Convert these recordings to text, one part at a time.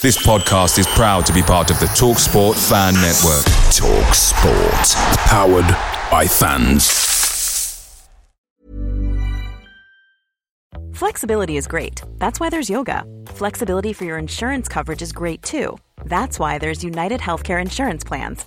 This podcast is proud to be part of the TalkSport Fan Network. TalkSport. Powered by fans. Flexibility is great. That's why there's yoga. Flexibility for your insurance coverage is great too. That's why there's United Healthcare Insurance Plans.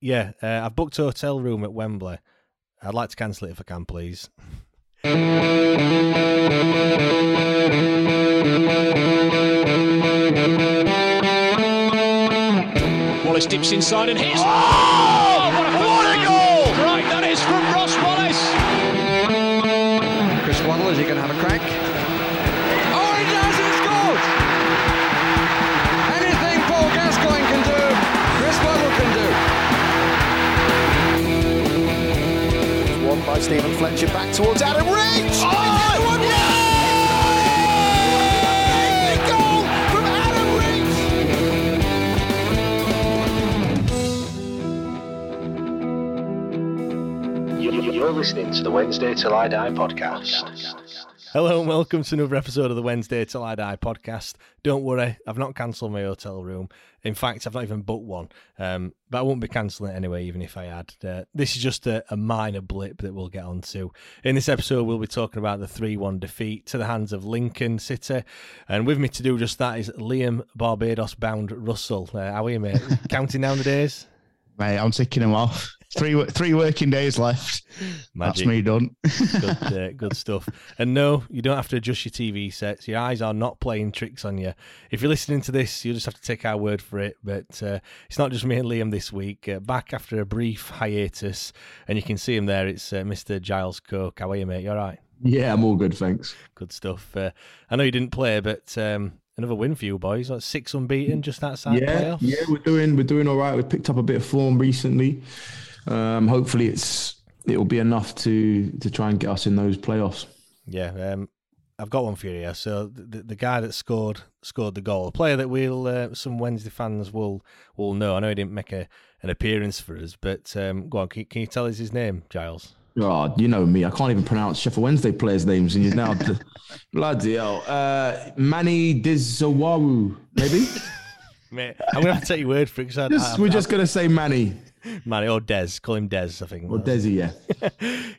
Yeah, uh, I've booked a hotel room at Wembley. I'd like to cancel it if I can, please. Wallace dips inside and hits. Oh, what a, what a goal! Right, that is from Ross Wallace. Chris Waddle, is he going to have a crack? By Steven Fletcher back towards Adam Reach. Oh, yeah! Goal from Adam Reach. You're listening to the Wednesday Till I Die podcast. Hello and welcome to another episode of the Wednesday Till I Die podcast. Don't worry, I've not cancelled my hotel room. In fact, I've not even booked one. Um, but I won't be cancelling it anyway, even if I had. Uh, this is just a, a minor blip that we'll get onto. In this episode, we'll be talking about the 3 1 defeat to the hands of Lincoln City. And with me to do just that is Liam Barbados bound Russell. Uh, how are you, mate? Counting down the days? Mate, I'm ticking them off. Three three working days left. Magic. That's me done. good, uh, good stuff. And no, you don't have to adjust your TV sets. Your eyes are not playing tricks on you. If you're listening to this, you'll just have to take our word for it. But uh, it's not just me and Liam this week. Uh, back after a brief hiatus, and you can see him there. It's uh, Mr. Giles Coke. How are you, mate? You all right? Yeah, I'm all good, thanks. Good stuff. Uh, I know you didn't play, but um, another win for you boys. Like six unbeaten, just outside yeah, playoffs. yeah, we're doing we're doing all right. We've picked up a bit of form recently. Um, hopefully, it's it'll be enough to to try and get us in those playoffs. Yeah, um, I've got one for you here. So the, the guy that scored scored the goal, a player that we'll uh, some Wednesday fans will will know. I know he didn't make a, an appearance for us, but um, go on. Can, can you tell us his name, Giles? Oh, you know me. I can't even pronounce Sheffield Wednesday players' names, and you're now bloody hell. Uh, Manny Dieseruvwe, maybe. Mate, I'm gonna have to take your word for it. 'cause I- Just, I- we're I- just gonna say Manny Manny or Des. Call him Des. I think. or Desi. Yeah,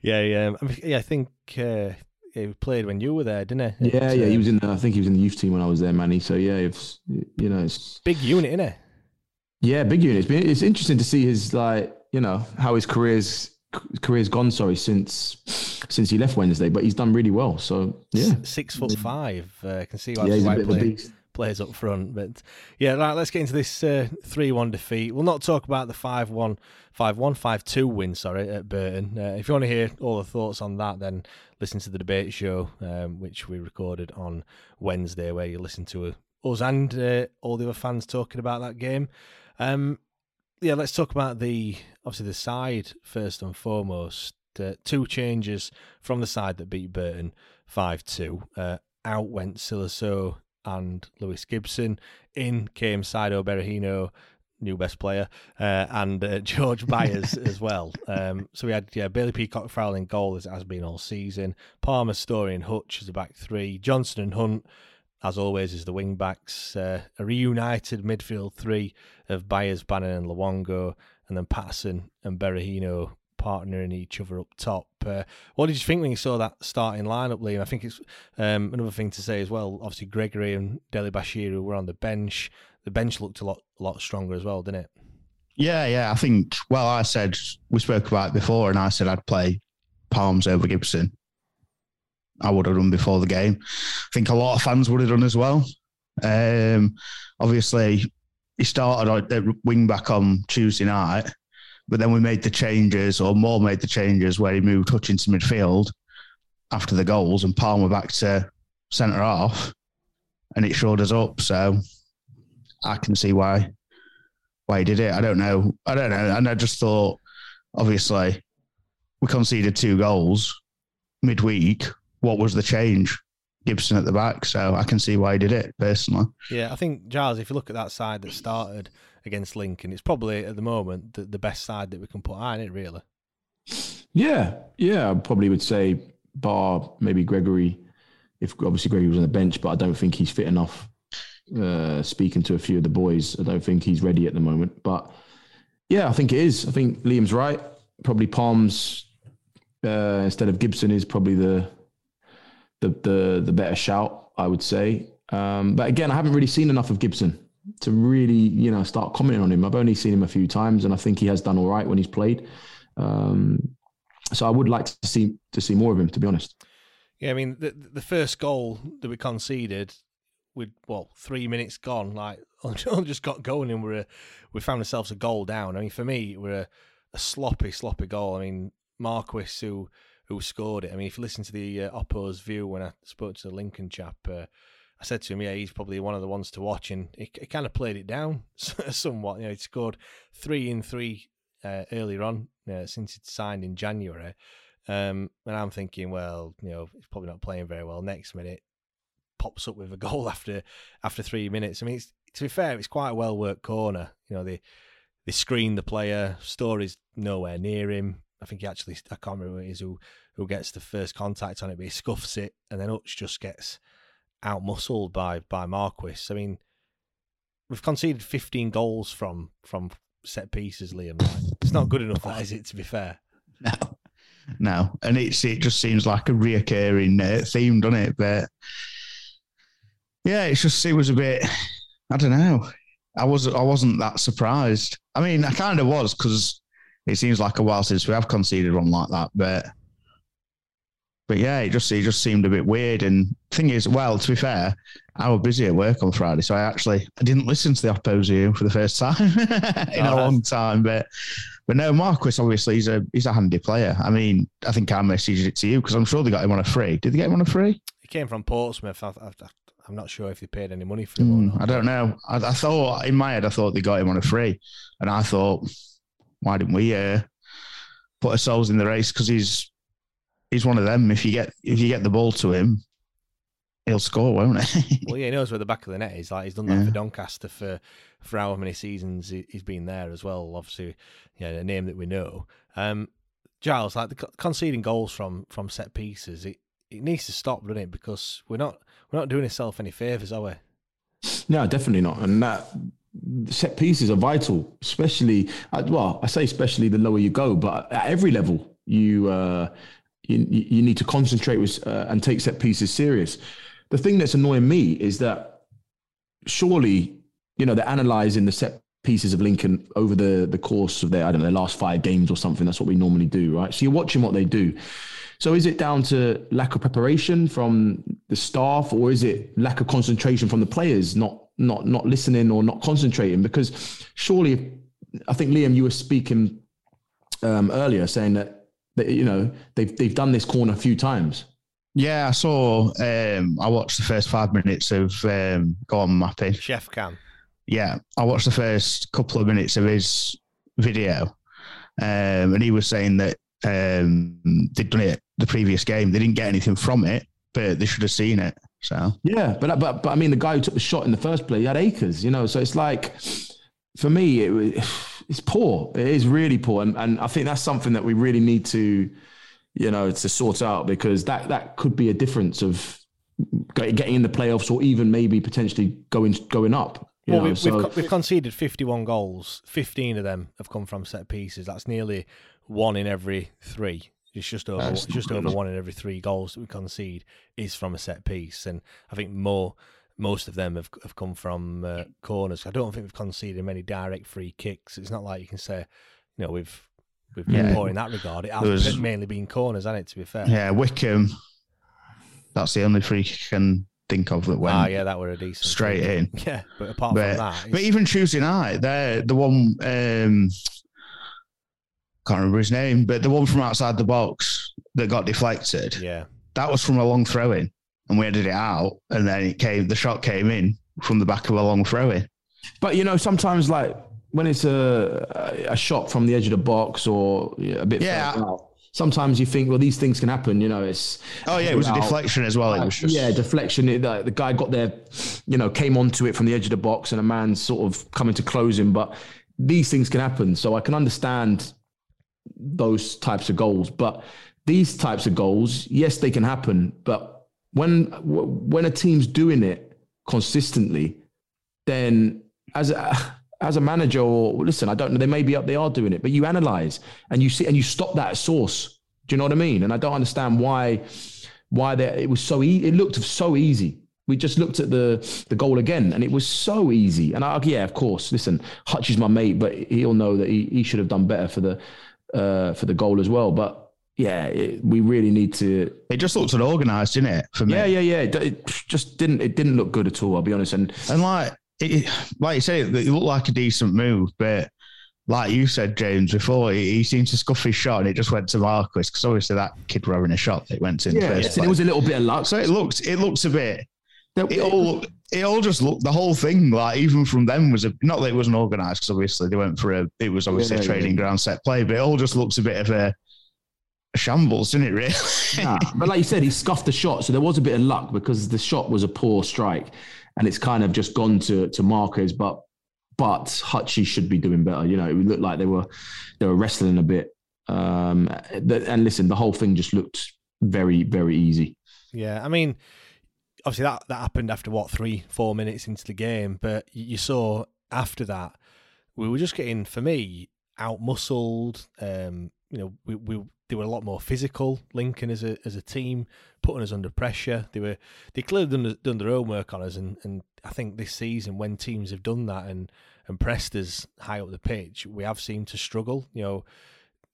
yeah, yeah. I mean, yeah, I think uh, he played when you were there, didn't he? yeah, yeah. He uh, was in. The, I think he was in the youth team when I was there, Manny. So yeah, it's you know, it's big unit, isn't it? Yeah, big unit. It's, been, it's interesting to see his like you know how his career's career's gone. Sorry, since since he left Wednesday, but he's done really well. So yeah, Six foot five. Uh, can see why, yeah, he's a bit of a beast. Players up front. But yeah, right, let's get into this uh, 3 1 defeat. We'll not talk about the 5 1, 5 1, 5 2 win, sorry, at Burton. Uh, if you want to hear all the thoughts on that, then listen to the debate show, um, which we recorded on Wednesday, where you listen to us and uh, all the other fans talking about that game. Um, yeah, let's talk about the obviously the side first and foremost. Uh, two changes from the side that beat Burton 5 2. Uh, out went Sylla Sow and Lewis Gibson. In came Saido Berahino, new best player, uh, and uh, George Byers as well. Um, so we had yeah, Bailey Peacock Farrell in goal as it has been all season. Palmer, Storey, and Hutch as the back three. Johnson and Hunt, as always, as the wing backs. Uh, a reunited midfield three of Byers, Bannan, and Luongo, and then Paterson and Berahino partnering each other up top. Uh, what did you think when you saw that starting lineup, Liam? I think it's um, another thing to say as well. Obviously, Gregory and Dele-Bashiru were on the bench. the bench looked a lot lot stronger as well, didn't it? Yeah, yeah. I think. Well, I said we spoke about it before, and I said I'd play Palms over Gibson. I would have done before the game. I think a lot of fans would have done as well. Um, obviously, he started at wing back on Tuesday night, but then we made the changes, or Moore made the changes, where he moved Hutchins to midfield after the goals, and Palmer back to centre half, and it showed us up. So I can see why why he did it. I don't know. I don't know. And I just thought, obviously, we conceded two goals midweek. What was the change? Gibson at the back, so I can see why he did it personally. Yeah, I think Giles. If you look at that side that started against Lincoln, it's probably at the moment the, the best side that we can put on it. Really. Yeah, yeah, I probably would say bar maybe Gregory. If obviously Gregory was on the bench, but I don't think he's fit enough. Uh, speaking to a few of the boys, I don't think he's ready at the moment. But yeah, I think it is. I think Liam's right. Probably Palms uh, instead of Gibson is probably the the the the better shout, I would say. Um, but again, I haven't really seen enough of Gibson to really, you know, start commenting on him. I've only seen him a few times, and I think he has done all right when he's played. Um, so I would like to see to see more of him, to be honest. Yeah, I mean, the the first goal that we conceded with well three minutes gone, like just got going, and we're we found ourselves a goal down. I mean, for me, we're a, a sloppy, sloppy goal. I mean, Marquis who who scored it. I mean, if you listen to the uh, Oppo's view when I spoke to the Lincoln chap, uh, I said to him, yeah, he's probably one of the ones to watch, and he, he kind of played it down somewhat. You know, he scored three in three uh, earlier on uh, since he'd signed in January. Um, and I'm thinking, well, you know, he's probably not playing very well. Next minute, pops up with a goal after after three minutes. I mean, to be fair, it's quite a well worked corner. You know, they they screen the player. Storey's nowhere near him. I think he actually, I can't remember who who, gets the first contact on it, but he scuffs it, and then Hutch just gets out muscled by by Marquis. I mean, we've conceded 15 goals from from set pieces, Liam. It's not good enough, is it? To be fair, no, no, and it's it just seems like a reoccurring uh, theme, doesn't it? But yeah, it's just it was a bit. I don't know. I was I wasn't that surprised. I mean, I kind of was because it seems like a while since we have conceded one like that, but but yeah, it just it just seemed a bit weird. And thing is, well, to be fair, I was busy at work on Friday, so I actually I didn't listen to the opposition for the first time in oh, a long time. But but no, Marquis obviously he's a he's a handy player. I mean, I think I messaged it to you because I'm sure they got him on a free. Did they get him on a free? He came from Portsmouth. I, am not sure if they paid any money for him. Mm, I don't know. I, I, thought in my head I thought they got him on a free, and I thought why didn't we uh, put ourselves in the race? Because he's he's one of them. If you get if you get the ball to him, he'll score, won't he? well, yeah, he knows where the back of the net is. Like he's done that yeah. for Doncaster for for however many seasons he's been there as well. Obviously, yeah, a name that we know. Um, Giles, like the conceding goals from from set pieces, it, it needs to stop, doesn't it? Because we're not we're not doing ourselves any favors, are we? No, definitely not. And that set pieces are vital, especially at, well, I say especially the lower you go, but at every level you uh, you, you need to concentrate with uh, and take set pieces serious. The thing that's annoying me is that surely you know they're analysing the set pieces of Lincoln over the the course of their I don't know their last five games or something. That's what we normally do, right? So you're watching what they do. So is it down to lack of preparation from the staff, or is it lack of concentration from the players not not not listening or not concentrating because surely I think Liam you were speaking um, earlier saying that, that you know they've they've done this corner a few times. Yeah, I saw. Um, I watched the first five minutes of um, Gordon mapping. Chef Cam. Yeah, I watched the first couple of minutes of his video, um, and he was saying that um, they'd done it the previous game. They didn't get anything from it, but they should have seen it. So yeah, but but but I mean, the guy who took the shot in the first place, he had acres, you know. So it's like, for me, it, it's poor. It is really poor, and and I think that's something that we really need to, you know, to sort out because that that could be a difference of getting in the playoffs or even maybe potentially going going up. well, we've, so, we've, we've conceded 51 goals. 15 of them have come from set pieces. That's nearly one in every three. It's just over just over one in every three goals that we concede is from a set piece, and I think more most of them have have come from uh, corners. I don't think we've conceded many direct free kicks. It's not like you can say, you know, we've we've been Yeah. poor in that regard. It has was- mainly been corners, hasn't it? To be fair. Yeah, Wycombe. That's the only free kick I can think of that went ah, yeah, that were a decent straight free in. Yeah, but apart But, from that, but even Tuesday night, there the one um, can't remember his name, but the one from outside the box that got deflected, yeah, that was from a long throw in, and we headed it out, and then it came. The shot came in from the back of a long throw in. But you know, sometimes like when it's a a shot from the edge of the box or a bit Yeah. further out, sometimes you think, well, these things can happen. You know, it's Oh yeah, it was a deflection as well. It was just yeah, deflection. It- The, the guy got there, you know, came onto it from the edge of the box, and a man's sort of coming to close him. But these things can happen, so I can understand those types of goals. But these types of goals, yes, they can happen. But when when a team's doing it consistently, then as a as a manager or listen, I don't know, they may be up, they are doing it, but you analyze and you see and you stop that at source. Do you know what I mean? And I don't understand why why it was so easy. It looked so easy. We just looked at the the goal again, and it was so easy. And I, yeah, of course, listen, Hutch is my mate, but he'll know that he, he should have done better for the uh, for the goal as well. But yeah, it, we really need to. it just looked unorganised, didn't it? For me, Yeah, yeah, yeah. It, it just didn't. It didn't look good at all. I'll be honest. And And like, it, like you say, it looked like a decent move, but like you said, James, before, he, he seemed to scuff his shot and it just went to Marquis because obviously that kid were having a shot that went in yeah, first and it was a little bit of luck. so it looks, it looks a bit. There- It all, it all just looked. The whole thing, like even from them, was a not that it wasn't organised because obviously they went for a. It was obviously Yeah, a yeah. training ground set play, but it all just looks a bit of a, a shambles, didn't it? Really? Nah, but like you said, he scuffed the shot, so there was a bit of luck because the shot was a poor strike, and it's kind of just gone to to Marquis. But but Hutchie should be doing better. You know, it looked like they were they were wrestling a bit. Um, and listen, the whole thing just looked very very easy. Yeah, I mean, obviously that that happened after what three, four minutes into the game, but you saw after that we were just getting, for me, out muscled. Um, you know, we we they were a lot more physical. Lincoln as a as a team, putting us under pressure. They were they clearly done, done their own work on us, and and I think this season when teams have done that and and pressed us high up the pitch, we have seemed to struggle. You know,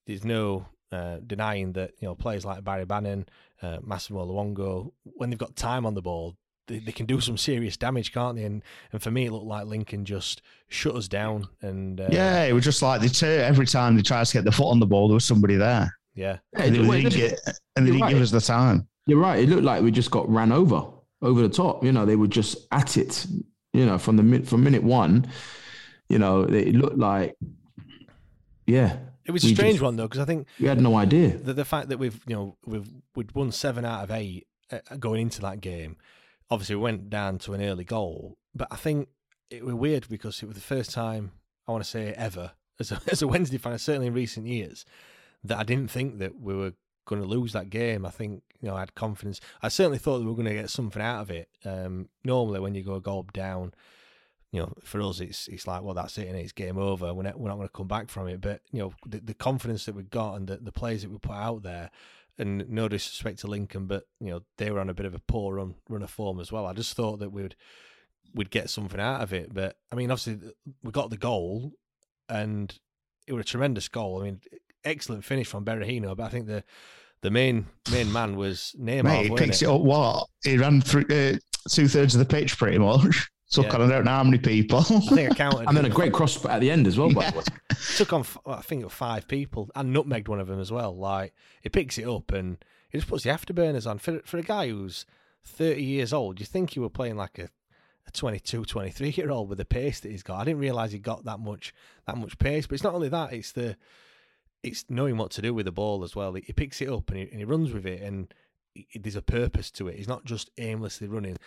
there's no uh, denying that you know players like Barry Bannan, uh, Massimo Luongo, when they've got time on the ball, they, they can do some serious damage, can't they? And and for me, it looked like Lincoln just shut us down. And uh, yeah, it was just like they turn every time they tried to get the foot on the ball, there was somebody there, yeah, and they, Well, didn't get, and they didn't give us the time. You're right. It looked like we just got ran over over the top. You know, they were just at it. You know, from the from minute one. You know, it looked like, yeah, it was a strange just- one though because I think we had no idea. the the fact that we've you know we've we'd won seven out of eight uh, going into that game. Obviously, we went down to an early goal, but I think it was weird because it was the first time I want to say ever as a, as a Wednesday fan, certainly in recent years, that I didn't think that we were going to lose that game. I think you know I had confidence. I certainly thought that we were going to get something out of it. Um, normally, when you go a goal down, you know, for us, it's it's like, well, that's it, and it's game over. We're not, we're not going to come back from it. But you know, the, the confidence that we got and the, the players that we put out there, and no disrespect to Lincoln, but you know, they were on a bit of a poor run run of form as well. I just thought that we'd we'd get something out of it. But I mean, obviously, we got the goal, and it was a tremendous goal. I mean, excellent finish from Berahino, but I think the the main main man was Neymar. Mate, he picks it? it up. What he ran through uh, two thirds of the pitch pretty much. Took Yeah. on I don't know how many people. I think I counted. And then a great cross at the end as well. By the way. took on, I think, it was five people and nutmegged one of them as well. Like he picks it up and he just puts the afterburners on for for a guy who's thirty years old. You think he were playing like a, a 22, 23 year old with the pace that he's got. I didn't realize he got that much that much pace. But it's not only that; it's the it's knowing what to do with the ball as well. He, he picks it up and he, and he runs with it, and he, there's a purpose to it. He's not just aimlessly running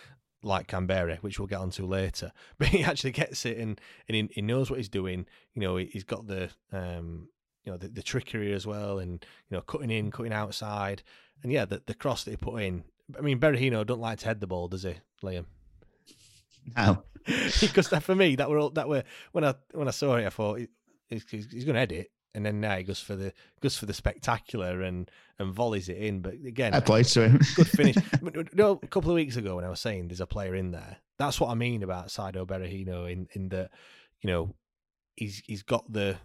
like Kamberi, which we'll get onto later. But he actually gets it and and he, knows what he's doing. You know, he, he's got the um you know the, the trickery as well, and you know cutting in, cutting outside, and yeah, the the cross that he put in. I mean, Berahino don't like to head the ball, does he, Liam? No. because that, for me, that were all, that were when I when I saw it, I thought he- he's, he's, he's going to head it, and then now he goes for the goes for the spectacular and and volleys it in. But again, I played to him. good finish. But, no, a couple of weeks ago when I was saying there's a player in there, that's what I mean about Saido Berahino in in that you know he's he's got the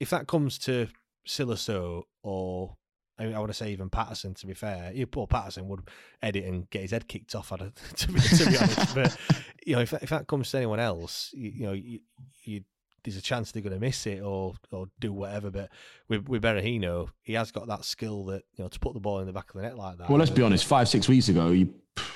if that comes to Sylla Sow or I, mean, I want to say even Paterson. To be fair, yeah, poor Paterson would edit and get his head kicked off. To be, to be honest, but you know, if if that comes to anyone else, you, you know, you, you, there's a chance they're going to miss it or or do whatever. But with with Berahino, he has got that skill that you know to put the ball in the back of the net like that. Well, let's be honest. Five six weeks ago, you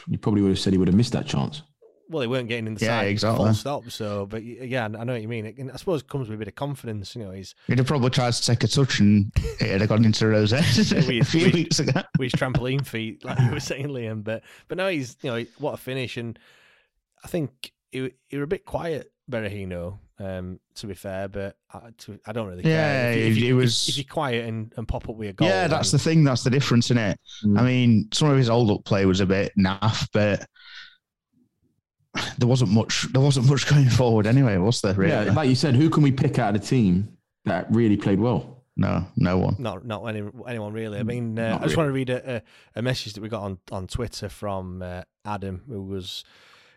you probably would have said he would have missed that chance well, they weren't getting inside. Yeah, exactly. Full stop. So, but yeah, I know what you mean. And I suppose it comes with a bit of confidence. You know, he's he'd have probably tried to take a touch and it'd have gone into Rose a few weeks ago with his trampoline feet, like you were saying, Liam. But but now he's you know what a finish, and I think he, he were a bit quiet, Berahino. Um, to be fair, but I, to, I don't really care. Yeah, if, if, if, was. If, you're quiet and, and pop up with a goal, yeah, that's the thing. That's the difference in it. Mm. I mean, some of his old up play was a bit naff, but there wasn't much. There wasn't much going forward anyway, was there? Really? Yeah, like you said, who can we pick out of the team that really played well? No, no one. Not not any, anyone really. I mean, uh, I just really. want to read a, a, message that we got on on Twitter from uh, Adam, who was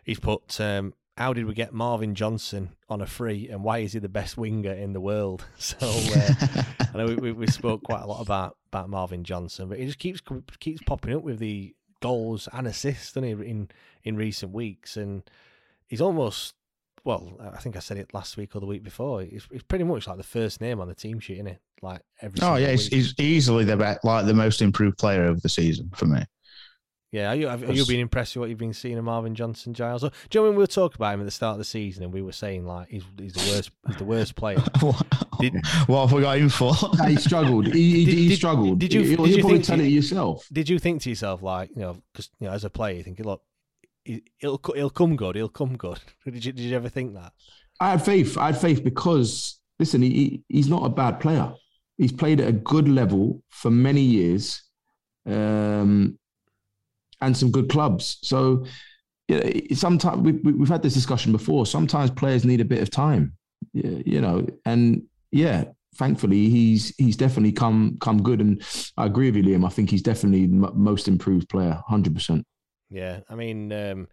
he's put. Um, how did we get Marvin Johnson on a free, and why is he the best winger in the world? So uh, I know we, we, we, spoke quite a lot about, about Marvin Johnson, but he just keeps keeps popping up with the goals and assists, doesn't he, in in recent weeks? And he's almost well, I think I said it last week or the week before. He's, he's pretty much like the first name on the team sheet, isn't it? Like every. Oh yeah, he's, he's, easily the best, like the most improved player of the season for me. Yeah, are you have, are you been impressed with what you've been seeing of Marvin Johnson, Giles? do you know when we were talking about him at the start of the season and we were saying like he's, he's the worst, he's the worst player. did, what have we got him for? he struggled. He, did, he did, struggled. Did you? Did you, you think to, it yourself? Did you think to yourself like you know, because you know, as a player, you think, look, he'll he'll come good. He'll come good. Did you did you ever think that? I had faith. I had faith because listen, he he's not a bad player. He's played at a good level for many years. Um, and some good clubs. So sometimes we, we've had this discussion before. Sometimes players need a bit of time, you know, and yeah, thankfully he's he's definitely come come good. And I agree with you, Liam. I think he's definitely the most improved player, hundred percent. Yeah, I mean, um,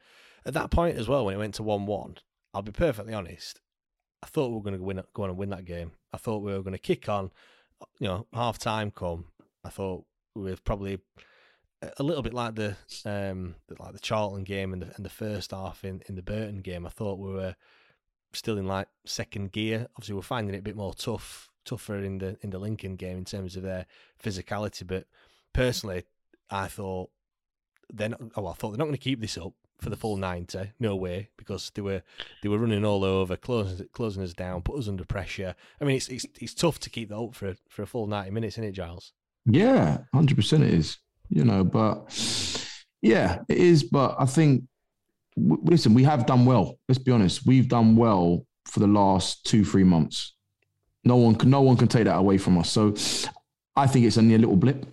at that point as well, when it went to one-one, I'll be perfectly honest. I thought we were going to win, go on and win that game. I thought we were going to kick on. You know, half time come. I thought we were probably a little bit like the um like the Charlton game and the and the first half in, in the Burton game. I thought we were still in like second gear. Obviously, we're finding it a bit more tough tougher in the in the Lincoln game in terms of their physicality. But personally, I thought not. Oh, I thought they're not going to keep this up for the full ninety. No way, because they were they were running all over, closing closing us down, put us under pressure. I mean, it's it's it's tough to keep that up for for a full ninety minutes, isn't it, Giles? Yeah, hundred percent it is you know. But yeah, it is. But I think, w- listen, we have done well. Let's be honest. We've done well for the last two, three months. No one can, no one can take that away from us. So I think it's only a little blip,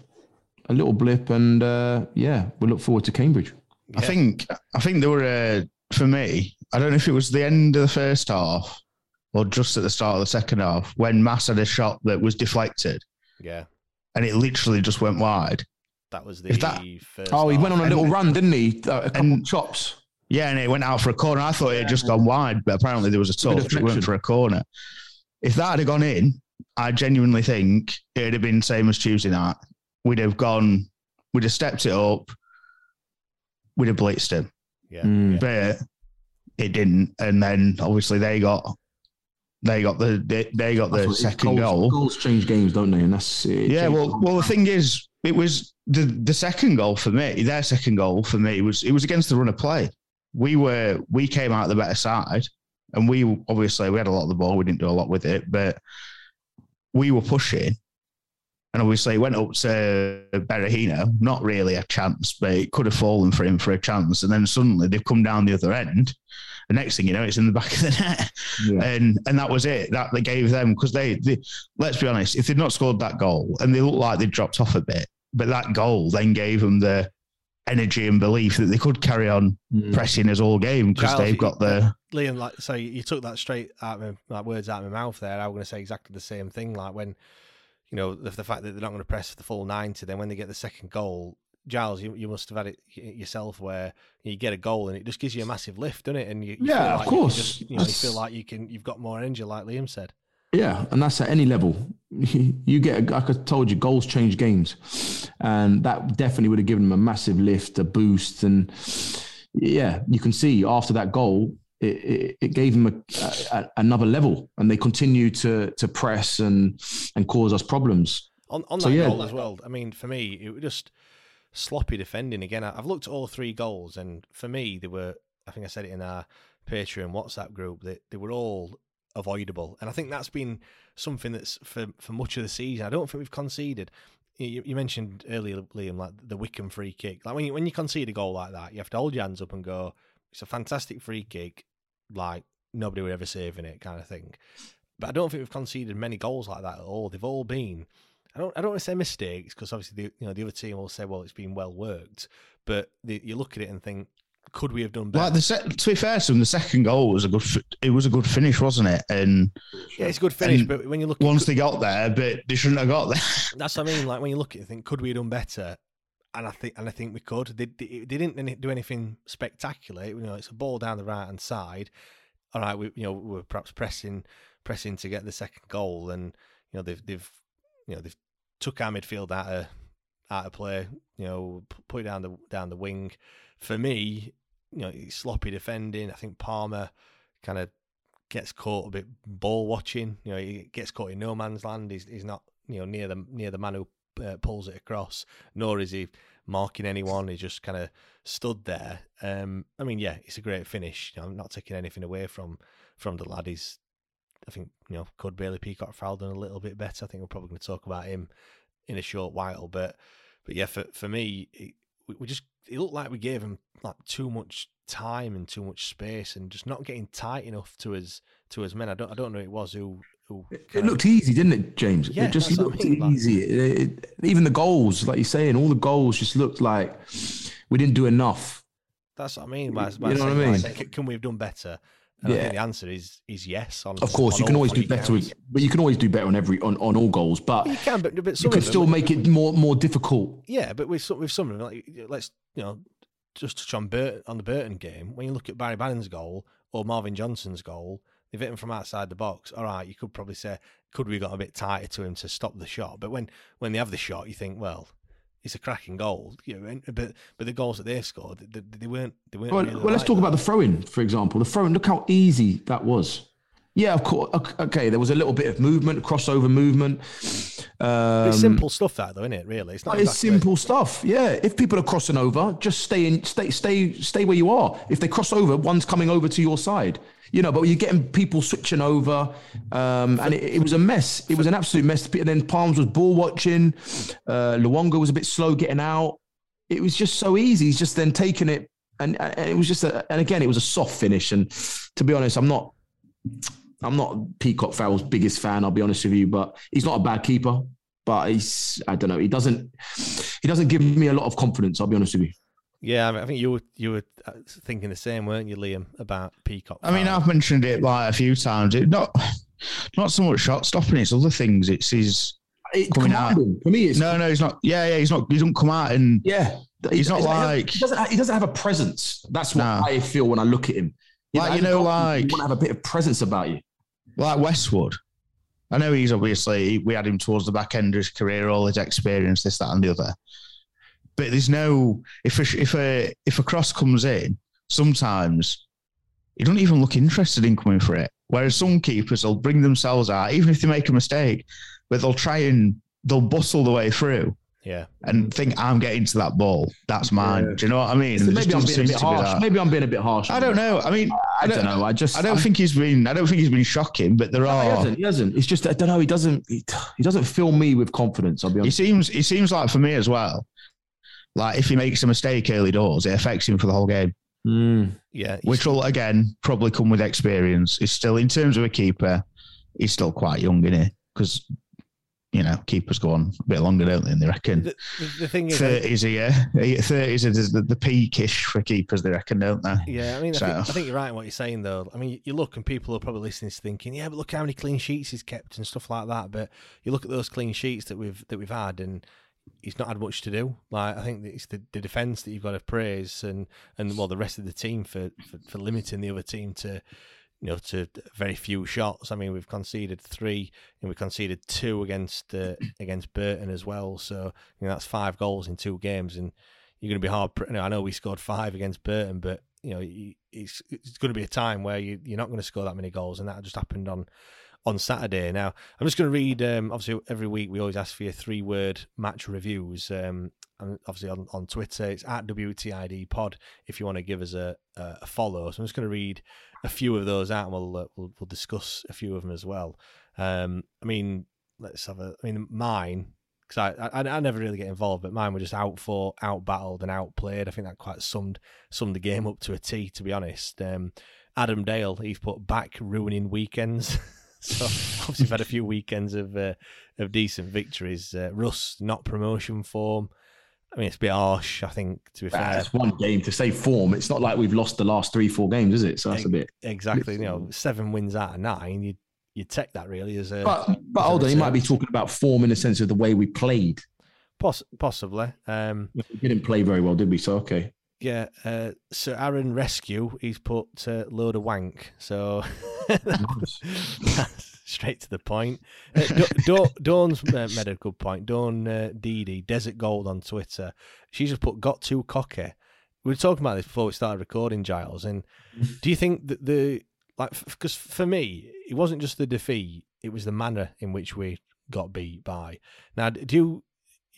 a little blip, and uh, yeah, we look forward to Cambridge. Yeah. I think, I think there were uh, for me. I don't know if it was the end of the first half or just at the start of the second half when Mass had a shot that was deflected. Yeah. And it literally just went wide. That was the that, first. Oh, he went on a little and, run, didn't he? Uh, a couple and, chops. Yeah, and it went out for a corner. I thought it had just gone wide, but apparently there was a touch. It went for a corner. If that had gone in, I genuinely think it'd have been same as Tuesday night. We'd have gone, we'd have stepped it up, we'd have blitzed him. Yeah. Mm. But it didn't. And then obviously they got they got the they, they got the second goals, goal. Goals change games, don't they? And that's yeah. Well, well, the thing is, it was the the second goal for me. Their second goal for me was it was against the run of play. We were we came out the better side, and we obviously we had a lot of the ball. We didn't do a lot with it, but we were pushing. And obviously, it went up to Berahino. Not really a chance, but it could have fallen for him for a chance. And then suddenly they've come down the other end. The next thing you know, it's in the back of the net, yeah. and and that was it. That they gave them because they, they, let's be honest, if they'd not scored that goal and they looked like they dropped off a bit, but that goal then gave them the energy and belief that they could carry on mm. pressing us all game because they've got the. Liam, like, so you took that straight out of my, like words out of my mouth there. I was going to say exactly the same thing. Like when, you know, the, the fact that they're not going to press for the full ninety, then when they get the second goal, Giles, you, you must have had it yourself where you get a goal and it just gives you a massive lift, doesn't it? And you, you yeah, like of course, you, just, you, know, you feel like you can, you've got more energy, like Liam said. Yeah, and that's at any level. You get, like I told you, goals change games, and that definitely would have given them a massive lift, a boost, and yeah, you can see after that goal, it, it, it gave them a, a, another level, and they continue to to press and and cause us problems. On, on that so, yeah. goal as well. I mean, for me, it was just sloppy defending again. I've looked at all three goals, and for me, they were. I think I said it in our Patreon WhatsApp group that they were all avoidable, and I think that's been something that's for for much of the season. I don't think we've conceded. You, you mentioned earlier, Liam, like the Wycombe free kick. Like when you when you concede a goal like that, you have to hold your hands up and go, "It's a fantastic free kick." Like nobody would ever save in it, kind of thing. But I don't think we've conceded many goals like that at all. They've all been I don't I don't want to say mistakes because obviously the you know the other team will say well it's been well worked, but the, you look at it and think could we have done better? Like the se- to be fair to them, the second goal was a good. It was a good finish, wasn't it? And yeah, it's a good finish. But when you look, once at, they got there, but they shouldn't have got there. That's what I mean. Like when you look at it, think could we have done better? And I think, and I think we could. They, they, they didn't do anything spectacular. You know, it's a ball down the right hand side. All right, we you know we were perhaps pressing pressing to get the second goal, and you know they've they've you know they've took our midfield out of out of play. You know, put it down the down the wing. For me, you know, sloppy defending. I think Palmer kind of gets caught a bit ball watching. You know, he gets caught in no man's land. He's he's not you know near the near the man who uh, pulls it across, nor is he marking anyone. He just kind of stood there. Um, I mean, yeah, it's a great finish. You know, I'm not taking anything away from from the lad. He's I think you know could Bailey Peacock done a little bit better. I think we're probably going to talk about him in a short while, but but yeah, for for me, it, we just it looked like we gave him like too much time and too much space, and just not getting tight enough to his to his men. I don't I don't know it was who. who it looked of, easy, didn't it, James? Yeah, it just looked I mean, easy. It, it, even the goals, like you're saying, all the goals just looked like we didn't do enough. That's what I mean. By, by you know what I mean? Like, can we have done better? And yeah. I think the answer is is yes. On, of course, you can always do better, with, but you can always do better on every on, on all goals. But you can, but, but you can still them, make it more more difficult. Yeah, but with with some of them, like, let's you know just touch on Burt, on the Burton game. When you look at Barry Bannan's goal or Marvin Johnson's goal, they've hit him from outside the box. All right, you could probably say could we got a bit tighter to him to stop the shot? But when when they have the shot, you think, well, it's a cracking goal. You know, but but the goals that they've scored, they, they weren't. They weren't. Well, really well let's talk about the throw-in, for example. The throw-in. Look how easy that was. Yeah, of course. Okay, there was a little bit of movement, crossover movement. Um, it's simple stuff, that though, isn't it? Really, it's not. It's exactly simple stuff. Yeah, if people are crossing over, just stay in, stay, stay, stay where you are. If they cross over, one's coming over to your side. You know, but you're getting people switching over, um, and it, it, was a mess. It was an absolute mess. And then Palms was ball watching. Uh, Luongo was a bit slow getting out. It was just so easy. He's just then taking it, and, and it was just, a, and again, it was a soft finish. And to be honest, I'm not. I'm not Peacock Farrell's biggest fan. I'll be honest with you, but he's not a bad keeper. But he's I don't know. He doesn't he doesn't give me a lot of confidence. I'll be honest with you. Yeah, I think you were you were uh, thinking the same, weren't you, Liam, about Peacock? I mean, I've mentioned it like a few times. It not not so much shot stopping; it's other things. It's his it coming out. For me, it's no, no, he's not. Yeah, yeah, he's not. He doesn't come out and yeah, he's not like he doesn't. He doesn't have a presence. That's what nah. I feel when I look at him. like you know, like you want to have a bit of presence about you like Westwood. I know he's obviously we had him towards the back end of his career, all his experience, this, that, and the other. But there's no if a, if a if a cross comes in, sometimes he don't even look interested in coming for it. Whereas some keepers will bring themselves out, even if they make a mistake, but they'll try and they'll bustle the way through. Yeah. And think I'm getting to that ball. That's mine. Yeah. Do you know what I mean? So maybe I'm being a bit harsh. Maybe I'm being a bit harsh. I don't know. I mean, I, I don't, don't, know. I just I don't I'm, think he's been I don't think he's been shocking, but there no, are he hasn't. He hasn't. It's just I don't know. He doesn't he, he doesn't fill me with confidence. I'll be honest. He seems he seems like for me as well. Like if he makes a mistake early doors, it affects him for the whole game. Mm. Yeah. Which will again probably come with experience. He's still in terms of a keeper, he's still quite young, isn't he? Because you know, keepers go on a bit longer, don't they? And they reckon The, the, the thing is, thirties a year, thirties is the, the peakish for keepers. They reckon, don't they? Yeah, I mean, So- I, think, I think you're right in what you're saying, though. I mean, you look and people are probably listening to thinking, yeah, but look how many clean sheets he's kept and stuff like that. But you look at those clean sheets that we've that we've had, and he's not had much to do. Like I think it's the, the defence that you've got to praise, and and well, the rest of the team for, for for limiting the other team to. You know, to very few shots. I mean, we've conceded three, and we conceded two against uh, against Burton as well. So you know that's five goals in two games, and you're going to be hard. You know, I know we scored five against Burton, but you know it's it's going to be a time where you you're not going to score that many goals, and that just happened on on Saturday. Now I'm just going to read. Um, obviously, every week we always ask for your three word match reviews. Um, and obviously on, on Twitter it's at WTID Pod if you want to give us a, a follow. So I'm just going to read a few of those out, and we'll uh, we'll, we'll discuss a few of them as well. Um, I mean, let's have a. I mean, mine because I, I I never really get involved, but mine were just out for, out battled, and outplayed. I think that quite summed summed the game up to a T. To be honest, um, Adam Dale he's put back ruining weekends. so obviously we've had a few weekends of uh, of decent victories. Uh, Russ not promotion form. I mean, it's a bit harsh. I think to be fair. That's one game to say form. It's not like we've lost the last three, four games, is it? So that's a bit. Exactly. You know, seven wins out of nine. You you take that really as a. But but hold on, you might be talking about form in the sense of the way we played. Poss- possibly. Um, We didn't play very well, did we? So okay. Yeah. Uh, Sir Aaron Rescue. He's put uh, load of wank. So that's straight to the point. Uh, Da- Da- Dawn's uh, made a good point. Dawn uh, Dee Desert Gold on Twitter. She just put got too cocky. We were talking about this before we started recording, Giles. And do you think that the like because for me it wasn't just the defeat; it was the manner in which we got beat by. Now, do you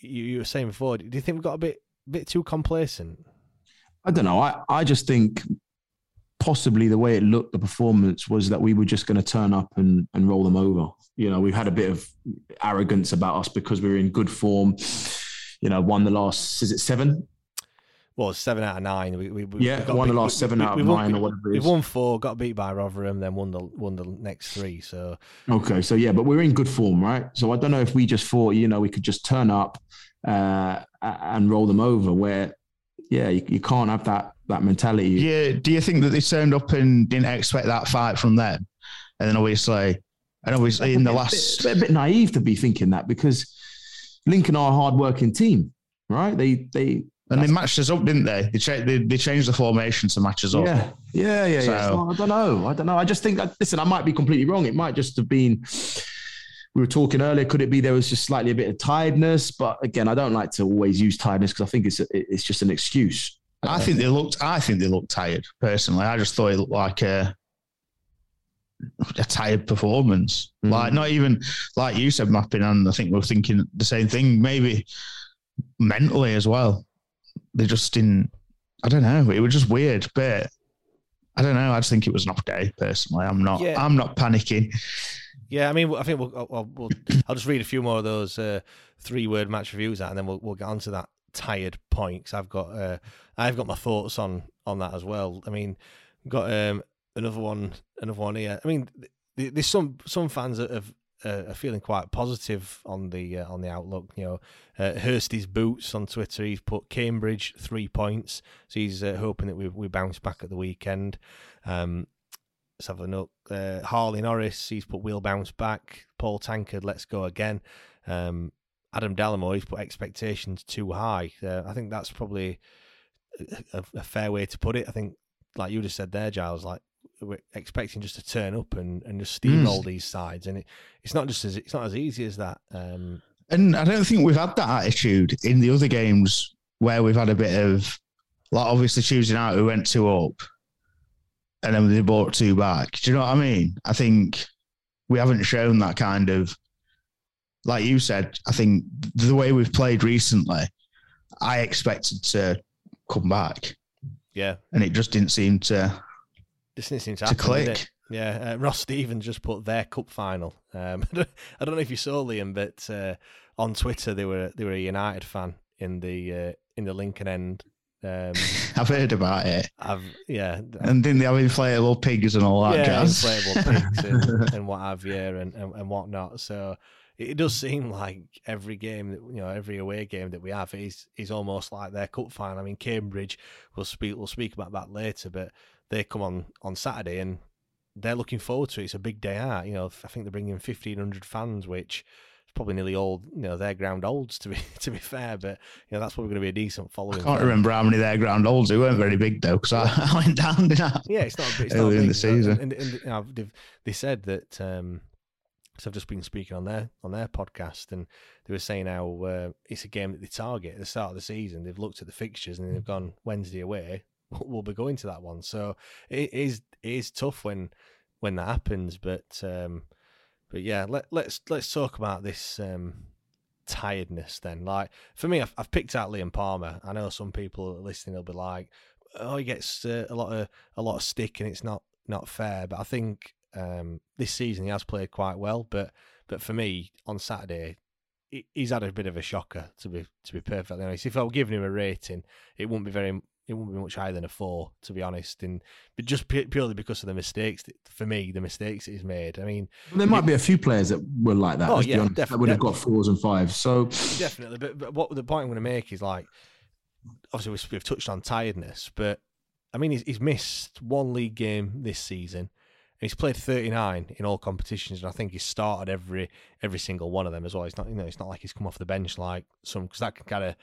you, you were saying before? Do you think we got a bit bit too complacent? I don't know. I, I just think possibly the way it looked, the performance was that we were just going to turn up and, and roll them over. You know, we've had a bit of arrogance about us because we were in good form. You know, won the last, is it seven? Well, seven out of nine. We, we, we Yeah, we got won the beat- last seven out of won- nine or whatever it We is. won four, got beat by Rotherham, then won the won the next three. So Okay, so yeah, but we're in good form, right? So I don't know if we just thought, you know, we could just turn up uh, and roll them over. Where, yeah, you, you can't have that that mentality. Yeah. Do you think that they turned up and didn't expect that fight from them? And then obviously, and obviously in the a bit- last, bit, a bit naive to be thinking that because Lincoln are a hard-working team, right? They they and they matched us up, didn't they? They, cha- they, they changed the formation to match us up. yeah yeah yeah yeah. So- So I don't know. I don't know. I just think that listen, I might be completely wrong. It might just have been. We were talking earlier. Could it be there was just slightly a bit of tiredness? But again, I don't like to always use tiredness because I think it's a, it's just an excuse. I think they looked. I think they looked tired. Personally, I just thought it looked like a a tired performance. Mm. Like not even like you said, mapping. And I think we are thinking the same thing. Maybe mentally as well. They just didn't. I don't know. It was just weird, but I don't know. I just think it was an off day. Personally, I'm not. Yeah. I'm not panicking. Yeah, I mean, I think we'll, I'll, we'll I'll just read a few more of those uh, three word match reviews out, and then we'll we'll get onto that tired point because I've got uh, I've got my thoughts on on that as well. I mean, got um, another one another one here. I mean, th- there's some some fans that have. Uh, are feeling quite positive on the uh, on the outlook. You know, uh, Hursty's boots on Twitter. He's put Cambridge three points, so he's uh, hoping that we we bounce back at the weekend. Um, let's have a look. Uh, Harley Norris, he's put we'll bounce back. Paul Tankard, let's go again. Um, Adam Delamore, he's put expectations too high. Uh, I think that's probably a, a fair way to put it. I think, like you just said there, Giles, like we're expecting just to turn up and, and just steamroll these sides, and it, it's not just as it's not as easy as that. Um, And I don't think we've had that attitude in the other games where we've had a bit of, like, obviously Tuesday night we went two up and then they brought two back. Do you know what I mean? I think we haven't shown that kind of, like you said, I think the way we've played recently, I expected to come back yeah, and it just didn't seem to, this didn't seem to, to happen, click. Yeah, uh, Ross Stevens just put their cup final. Um, I don't know if you saw Liam, but uh, on Twitter they were they were a United fan in the uh, in the Lincoln end Um, I've heard about it. I've yeah, and didn't they have inflatable pigs and all that yeah, jazz? inflatable pigs and, and what have you, and, and and whatnot. So it does seem like every game that you know, every away game that we have is is almost like their cup final. I mean, Cambridge, we'll speak we'll speak about that later, but they come on on Saturday and they're looking forward to it. It's a big day out. You know, I think they're bringing fifteen hundred fans, which probably nearly all you know their ground olds to be to be fair. But you know that's probably going to be a decent following. I can't remember how many their ground olds. They weren't very big though, because I, I, went down. I? Yeah, it's not. It's early not big, in the season. And, and, you know, they said that. Um, so I've just been speaking on their on their podcast, and they were saying how uh, it's a game that they target at the start of the season. They've looked at the fixtures and they've gone Wednesday away. We'll be going to that one, so it is it is tough when when that happens. But um, but yeah, let, let's let's talk about this um, tiredness then. Like for me, I've, I've, picked out Liam Palmer. I know some people listening will be like, "Oh, he gets uh, a lot of a lot of stick, and it's not not fair." But I think um, this season he has played quite well, but but for me on Saturday he's had a bit of a shocker to be to be perfectly honest. If I were giving him a rating, it wouldn't be very it wouldn't be much higher than a four to be honest, and but just purely because of the mistakes for me, the mistakes he's made. I mean, there might it, be a few players that were like that. Oh yeah, honest, that would have got fours and fives. So definitely, but, but what the point I'm going to make is like obviously we've touched on tiredness, but I mean he's, he's missed one league game this season he's played 39 in all competitions, and I think he's started every every single one of them as well. It's not you know it's not like he's come off the bench like some because that can kind of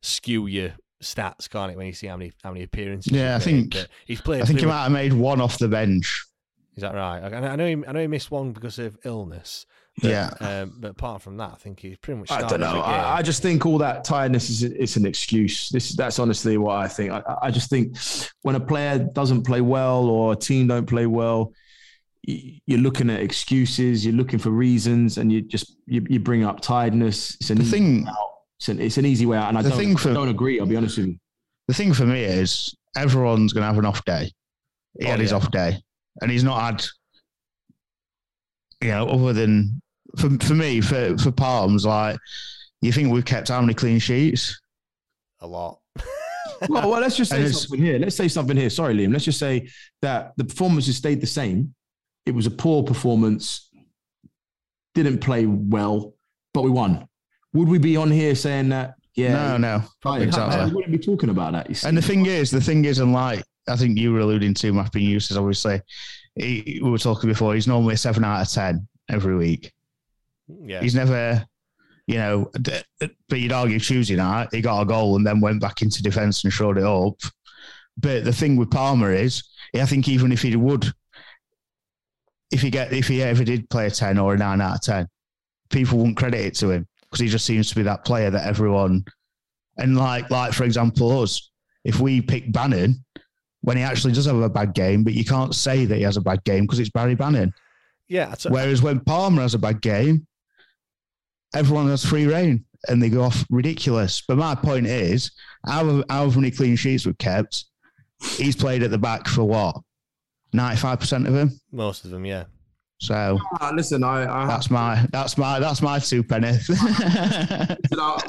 skew your stats, can't it? When you see how many how many appearances. Yeah, I think he's played. I think he might have made one off the bench. Is that right? I know he, I know he missed one because of illness. But, yeah, um, but apart from that, I think he's pretty much. I don't know. I, I, just think all that tiredness is it's an excuse. This that's honestly what I think. I, I just think when a player doesn't play well or a team don't play well, you're looking at excuses, you're looking for reasons, and you just you, you bring up tiredness. It's an the thing. It's an, it's an easy way out, and I the don't, thing for, I don't agree. I'll be honest with you. The thing for me is everyone's going to have an off day. He oh, had his off day, and he's not had, you know, other than for for me for for Palms, like you think we've kept how many clean sheets? A lot. well, well, let's just say something here. Let's say something here. Sorry, Liam. Let's just say that the performances stayed the same, it was a poor performance. Didn't play well, but we won. Would we be on here saying that? Yeah, no, no, exactly. We wouldn't be talking about that. And the thing is, the thing is, and like I think you were alluding to, mapping uses. Obviously, he, we were talking before. He's normally a seven out of ten every week. Yeah, he's never, you know. But you'd argue Tuesday night he got a goal and then went back into defence and showed it up. But the thing with Palmer is, I think even if he would if he get if he ever did play a ten or a nine out of ten, people wouldn't credit it to him because he just seems to be that player that everyone and like like for example us, if we pick Bannan when he actually does have a bad game, but you can't say that he has a bad game because it's Barry Bannan. Yeah. A- Whereas when Palmer has a bad game, everyone has free reign and they go off ridiculous. But my point is, however, however many clean sheets we've kept, he's played at the back for what Ninety-five percent of them. Most of them, yeah. So uh, listen, I, I, that's my that's my that's my two penny.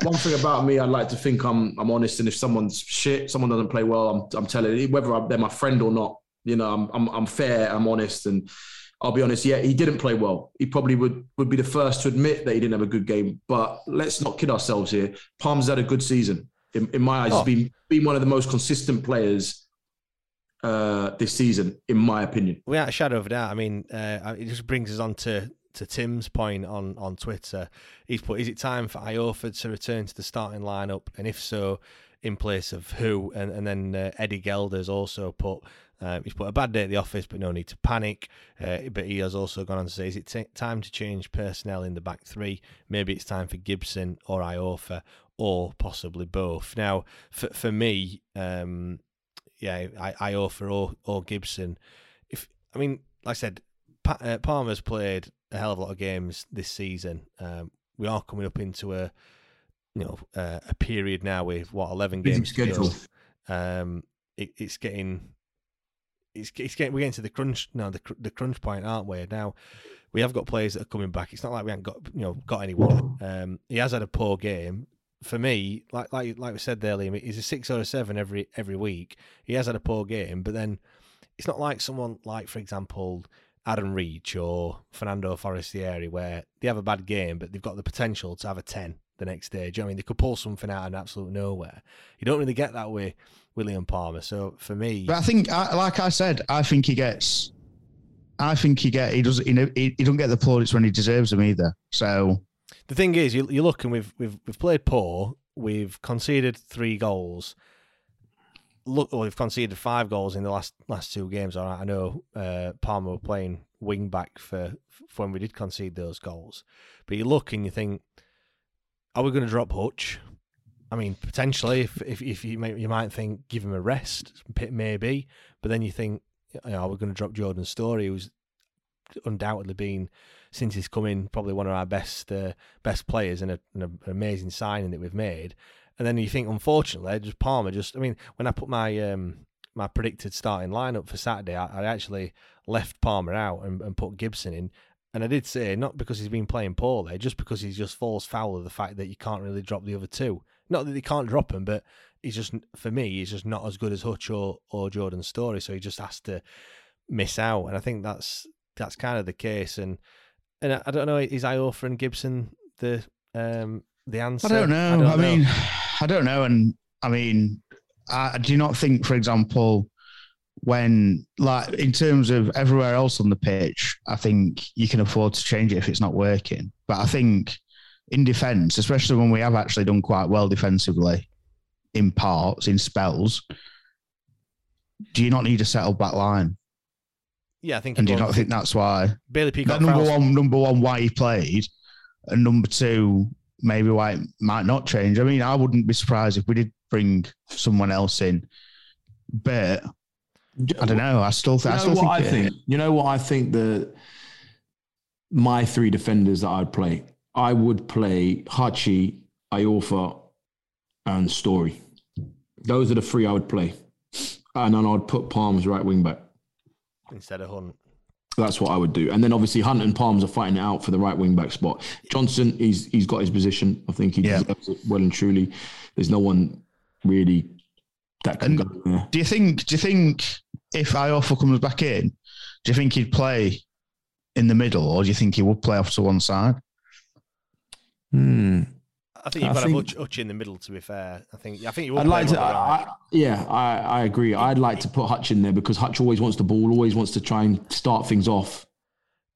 one thing about me, I'd like to think I'm I'm honest, and if someone's shit, someone doesn't play well, I'm I'm telling you, whether they're my friend or not. You know, I'm I'm I'm fair, I'm honest, and I'll be honest. Yeah, he didn't play well. He probably would would be the first to admit that he didn't have a good game. But let's not kid ourselves here. Palms had a good season. In, in my eyes, oh. he's been been one of the most consistent players uh, this season, in my opinion. Without a shadow of a doubt. I mean, uh, it just brings us on to, to Tim's point on, on Twitter. He's put, is it time for Iorfa to return to the starting lineup? And if so, in place of who? And, and then uh, Eddie Gelder's also put, uh, he's put a bad day at the office, but no need to panic. Uh, but he has also gone on to say, is it t- time to change personnel in the back three? Maybe it's time for Gibson or Iorfa or possibly both. Now, for, for me, um, yeah, I, Iorfa or or Gibson. If I mean, like I said, pa- uh, Palmer's played a hell of a lot of games this season. Um, we are coming up into a you know uh, a period now with what eleven games scheduled. Um, it, it's getting it's, it's getting we're getting to the crunch now the the crunch point, aren't we? Now we have got players that are coming back. It's not like we haven't got you know got anyone. Um, he has had a poor game, for me, like like like we said there, Liam, he's a six or a seven every every week. He has had a poor game, but then it's not like someone like, for example, Adam Reach or Fernando Forestieri, where they have a bad game, but they've got the potential to have a ten the next day. You know I mean? They could pull something out of absolute nowhere. You don't really get that way, William Palmer. So for me, but I think, like I said, I think he gets. I think he get he does he, he, he don't get the plaudits when he deserves them either. So the thing is, you, you look and we've we've we've played poor. We've conceded three goals. Look, we've conceded five goals in the last last two games. All right, I know uh, Palmer were playing wing back for, for when we did concede those goals, but you look and you think, are we going to drop Hutch? I mean, potentially, if if, if you may, you might think give him a rest, maybe, but then you think, you know, are we going to drop Jordan Storey, who's undoubtedly been since he's come in, probably one of our best uh, best players and, a, and a, an amazing signing that we've made. And then you think, unfortunately, just Palmer. Just I mean, when I put my um, my predicted starting lineup for Saturday, I, I actually left Palmer out and, and, put Gibson in. And I did say not because he's been playing poorly, just because he just falls foul of the fact that you can't really drop the other two. Not that he can't drop him, but he's just for me, he's just not as good as Hutch or or Jordan Storey, so he just has to miss out. And I think that's that's kind of the case. And and I, I don't know, is Iorfa and Gibson the um the answer? I don't know. I, don't I know. mean, I don't know. And I mean, I do not think, for example, when like in terms of everywhere else on the pitch, I think you can afford to change it if it's not working. But I think in defence, especially when we have actually done quite well defensively in parts, in spells, do you not need a settled back line? Yeah, I think. And do you not think that's why Bailey Peacock? number one, number one, why he played, and number two, maybe why it might not change. I mean, I wouldn't be surprised if we did bring someone else in, but I don't know. I still, th- you know I still what think, I think. You know what I think the my three defenders that I'd play. I would play Hachi, Iorfa, and Storey. Those are the three I would play, and then I'd put Palms right wing back instead of Hunt. That's what I would do. And then obviously Hunt and Palms are fighting it out for the right wing back spot. Johnson, he's he's got his position. I think he yeah. deserves it well and truly. There's no one really that can and go there. Do you think do you think if Iorfa comes back in, do you think he'd play in the middle or do you think he would play off to one side? Hmm. I think you've got think, to Hutch in the middle. To be fair, I think I think you. I'd like to. I, yeah, I, I agree. I'd like to put Hutch in there because Hutch always wants the ball, always wants to try and start things off.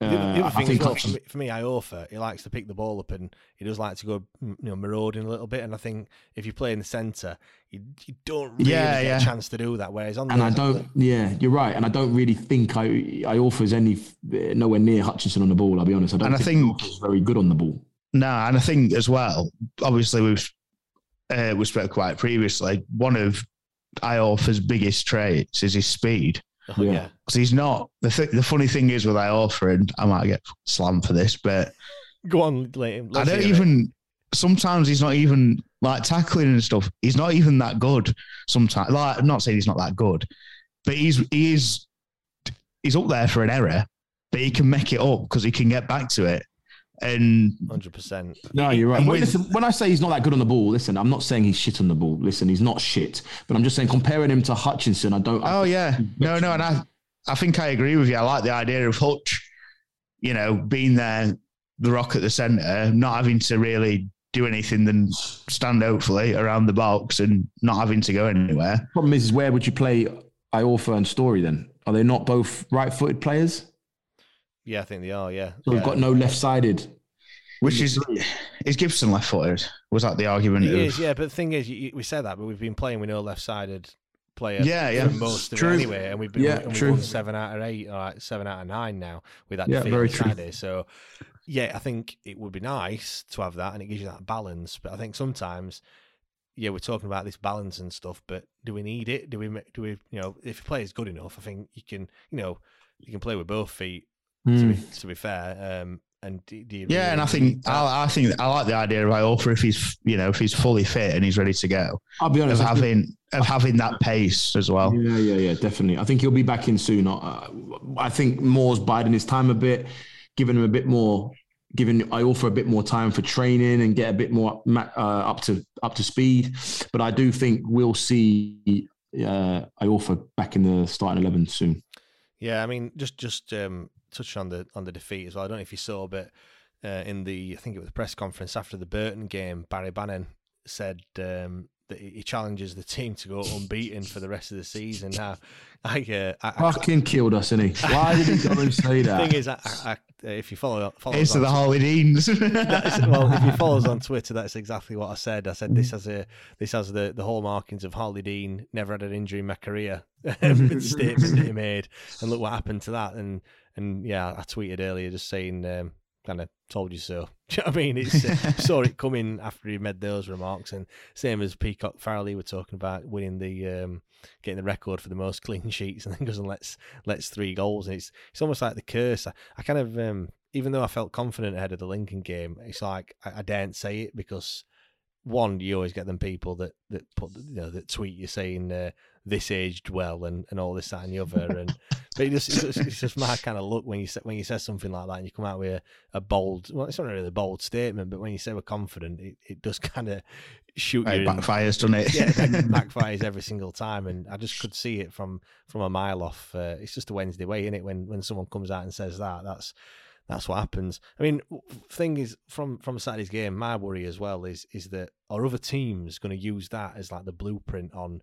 Uh, the, other thing as well, for me, for me, Iorfa, he likes to pick the ball up and he does like to go, you know, marauding a little bit. And I think if you play in the centre, you, you don't really yeah, get yeah. a chance to do that. Whereas on and the, I don't, yeah, you're right. And I don't really think I Iorfa's any nowhere near Hutchinson on the ball. I'll be honest. I don't and think, I think he's very good on the ball. No, and I think as well, obviously we've uh, we spoke quite previously. One of Iorfa's biggest traits is his speed. Oh, yeah, because he's not the th- the funny thing is with Iorfa, and I might get slammed for this, but go on, Liam. I don't even. It. Sometimes he's not even like tackling and stuff. He's not even that good. Sometimes, like I'm not saying he's not that good, but he's he is he's up there for an error, but he can make it up because he can get back to it. And hundred percent. No, you're right. With, listen, when I say he's not that good on the ball, listen, I'm not saying he's shit on the ball. Listen, he's not shit, but I'm just saying comparing him to Hutchinson, I don't. Oh I, yeah, no, no, and I, I think I agree with you. I like the idea of Hutch, you know, being there, the rock at the centre, not having to really do anything than stand hopefully around the box and not having to go anywhere. Problem is, where would you play Iorfa and Storey then? Are they not both right-footed players? Yeah, I think they are. Yeah. So we've got no left-sided. Which is is Gibson left-footed? Was that the argument? He is, yeah. But the thing is, you, we said that, but we've been playing with no left-sided player. Yeah, yeah. most of true. it anyway, and we've been yeah, and we've true. won seven out of eight, or seven out of nine now with that yeah, defeat very on Saturday. So, yeah, I think it would be nice to have that, and it gives you that balance. But I think sometimes yeah, we're talking about this balance and stuff, but do we need it? Do we? Do we? You know, if a player is good enough, I think you can. You know, you can play with both feet Mm. To, be, hmm. to be fair. Um, and do, do yeah, really and I think I, I, think I like the idea of Iorfa if he's you know if he's fully fit and he's ready to go. I'll be honest, of having of having that pace as well. Yeah, yeah, yeah, definitely. I think he'll be back in soon. I, I think Moore's biding his time a bit, giving him a bit more giving Iorfa a bit more time for training and get a bit more uh, up to up to speed. But I do think we'll see uh, Iorfa back in the starting eleven soon. Yeah, I mean, just just um, touching on the on the defeat as well. I don't know if you saw, but uh, in the I think it was press conference after the Burton game, Barry Bannan said um, that he challenges the team to go unbeaten for the rest of the season. Now, I, uh, I, fucking killed us, didn't he? Why did he go and say that? The thing is, I, I, if you follow, follow it's the Harlee Deans. well, if you follow us on Twitter, that's exactly what I said. I said this has a this has the the hallmarkings of Harlee Dean. Never had an injury in my career. the statement that he made, and look what happened to that. And and yeah, I tweeted earlier just saying. Um, kind of told you so. Do you know what I mean? It's, uh, saw it coming after he made those remarks, and same as Peacock Farrelly were talking about winning the um, getting the record for the most clean sheets, and then goes and lets lets three goals, and it's it's almost like the curse. I, I kind of um, even though I felt confident ahead of the Lincoln game, it's like I, I daren't say it because one, you always get them people that that put you know that tweet you saying uh, this aged well and, and all this that and the other, and but it just, it's, just, it's just my kind of look when you say, when you say something like that and you come out with a, a bold, well, it's not really a bold statement, but when you say we're confident, it, it does kind of shoot you. Backfires, doesn't it? yeah, it backfires every single time, and I just could see it from from a mile off. Uh, it's just a Wednesday way, isn't it? When when someone comes out and says that, that's that's what happens. I mean, thing is, from from Saturday's game, my worry as well is is that are other teams going to use that as like the blueprint on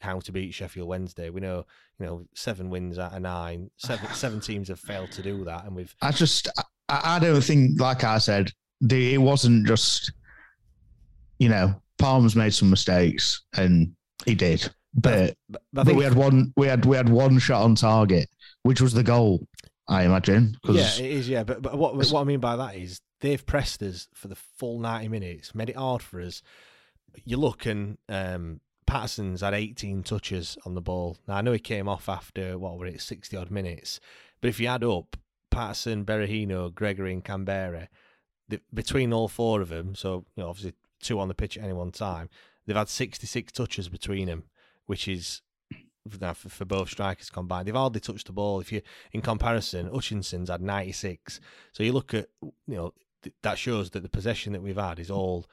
how to beat Sheffield Wednesday? We know, you know, seven wins out of nine. Seven seven teams have failed to do that, and we've. I just, I, I don't think, like I said, the, it wasn't just, you know, Palms made some mistakes, and he did, but but, but, but we had one, we had we had one shot on target, which was the goal. I imagine. Yeah, it is. Yeah, but but what what I mean by that is they've pressed us for the full ninety minutes, made it hard for us. You look and um, Paterson's had eighteen touches on the ball. Now I know he came off after what were it sixty odd minutes, but if you add up Paterson, Berahino, Gregory, and Kamberi, the, between all four of them, so you know, obviously two on the pitch at any one time, they've had sixty six touches between them, which is for, for both strikers combined. They've hardly touched the ball. If you, in comparison, Hutchinson's had 96. So you look at, you know, that shows that the possession that we've had is all,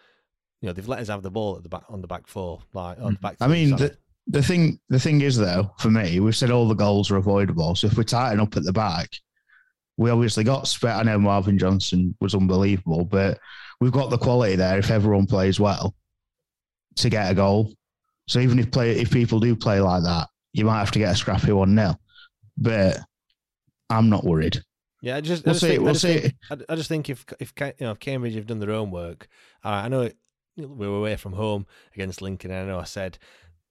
you know, they've let us have the ball at the back on the back four, like on the mm. back. I mean, the, the thing, the thing is though, for me, we've said all the goals are avoidable. So if we tighten up at the back, we obviously got. I know Marvin Johnson was unbelievable, but we've got the quality there if everyone plays well to get a goal. So even if play, if people do play like that, you might have to get a scrappy one nil. But I'm not worried. Yeah, I just we'll I just see. Think, we'll I just see. Think, I, just think if if you know if Cambridge have done their own work, I know it, we were away from home against Lincoln. And I know I said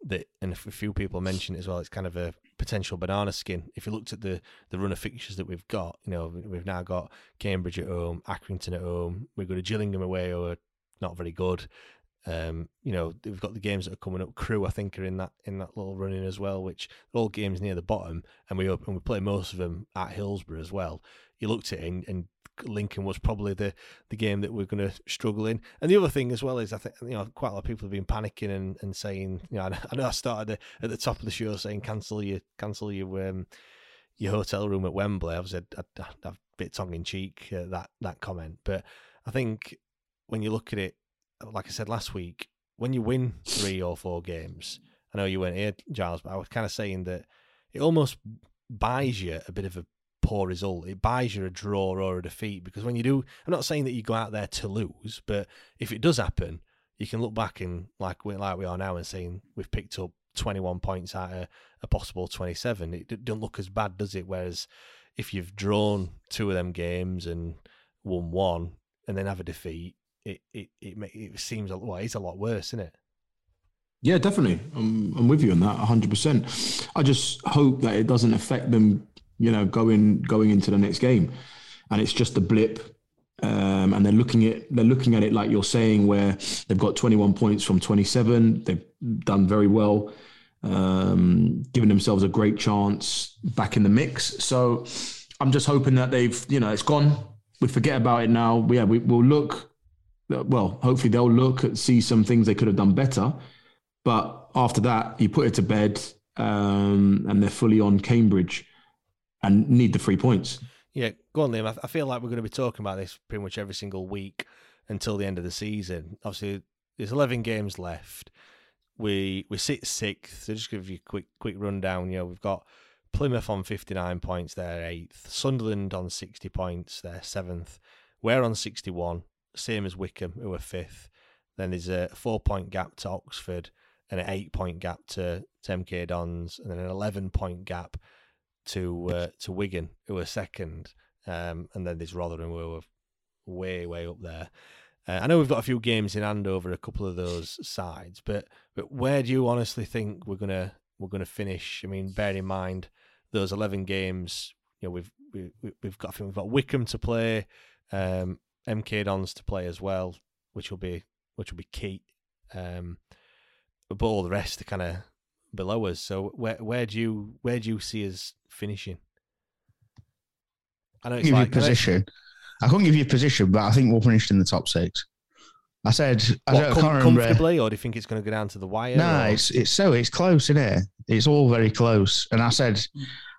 that, and a few people mentioned it as well. It's kind of a potential banana skin. If you looked at the the run of fixtures that we've got, you know, we've now got Cambridge at home, Accrington at home. We've got a Gillingham away, who are not very good. Um, you know, we've got the games that are coming up. Crewe, I think, are in that in that little running as well, which all games near the bottom, and we and we play most of them at Hillsborough as well. You looked at it, and, and Lincoln was probably the the game that we're going to struggle in. And the other thing as well is, I think you know, quite a lot of people have been panicking and, and saying, you know, I know I started at the top of the show saying cancel your cancel your um, your hotel room at Wembley. I was a, a, a bit tongue in cheek uh, that that comment, but I think when you look at it like I said last week, when you win three or four games, I know you weren't here, Giles, but I was kind of saying that it almost buys you a bit of a poor result. It buys you a draw or a defeat because when you do, I'm not saying that you go out there to lose, but if it does happen, you can look back and like we like we are now and saying we've picked up 21 points out of a possible 27. It doesn't look as bad, does it? Whereas if you've drawn two of them games and won one and then have a defeat, it it it, it seems a well, it's a lot worse, isn't it? Yeah, definitely. I'm I'm with you on that 100. percent I just hope that it doesn't affect them, you know, going going into the next game, and it's just a blip. Um, and they're looking at they're looking at it like you're saying, where they've got 21 points from 27. They've done very well, um, giving themselves a great chance back in the mix. So I'm just hoping that they've, you know, it's gone. We forget about it now. We, Yeah, we will look well, hopefully they'll look at see some things they could have done better. But after that, you put it to bed, um, and they're fully on Cambridge and need the three points. Yeah, go on, Liam. I, feel like we're going to be talking about this pretty much every single week until the end of the season. Obviously, there's 11 games left. We we sit sixth. So just give you a quick quick rundown. You know, we've got Plymouth on 59 points, they're eighth. Sunderland on 60 points, they're seventh. We're on 61, same as Wycombe, who are fifth. Then there's a four point gap to Oxford and an eight point gap to, MK Dons, and then an 11 point gap to uh, to Wigan, who are second. Um, and then there's Rotherham, who are way, way up there. Uh, I know we've got a few games in hand over a couple of those sides, but but where do you honestly think we're gonna we're gonna finish? I mean, bear in mind those eleven games. You know, we've we, we've got we've got Wycombe to play, um, MK Dons to play as well, which will be which will be key. Um, but all the rest are kind of below us. So where where do you where do you see us finishing? I know it's give like, you position. I couldn't give you a position, but I think we'll finish in the top six. I said, I, what, com- can't remember. Comfortably, or do you think it's going to go down to the wire? No, nah, it's it's so it's close, isn't it? It's all very close. And I said,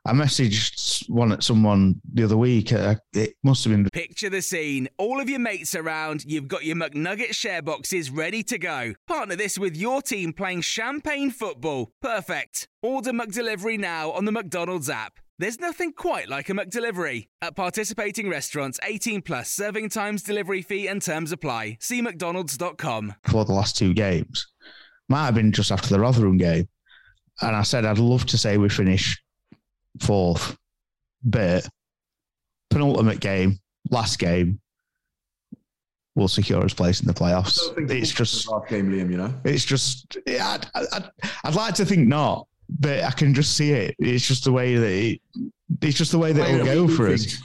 I messaged one at someone the other week. Uh, it must have been. Picture the scene. All of your mates around. You've got your McNugget share boxes ready to go. Partner this with your team playing champagne football. Perfect. Order McDelivery now on the McDonald's app. There's nothing quite like a McDelivery. At participating restaurants, 18 plus serving times, delivery fee, and terms apply. See McDonald's.com. For the last two games, might have been just after the Rotherham game. And I said, I'd love to say we finish fourth, but penultimate game, last game, will secure his place in the playoffs. It's just last game, Liam. You know, it's just. Yeah, I'd, I'd, I'd, like to think not, but I can just see it. It's just the way that it, it's just the way that it'll go for us.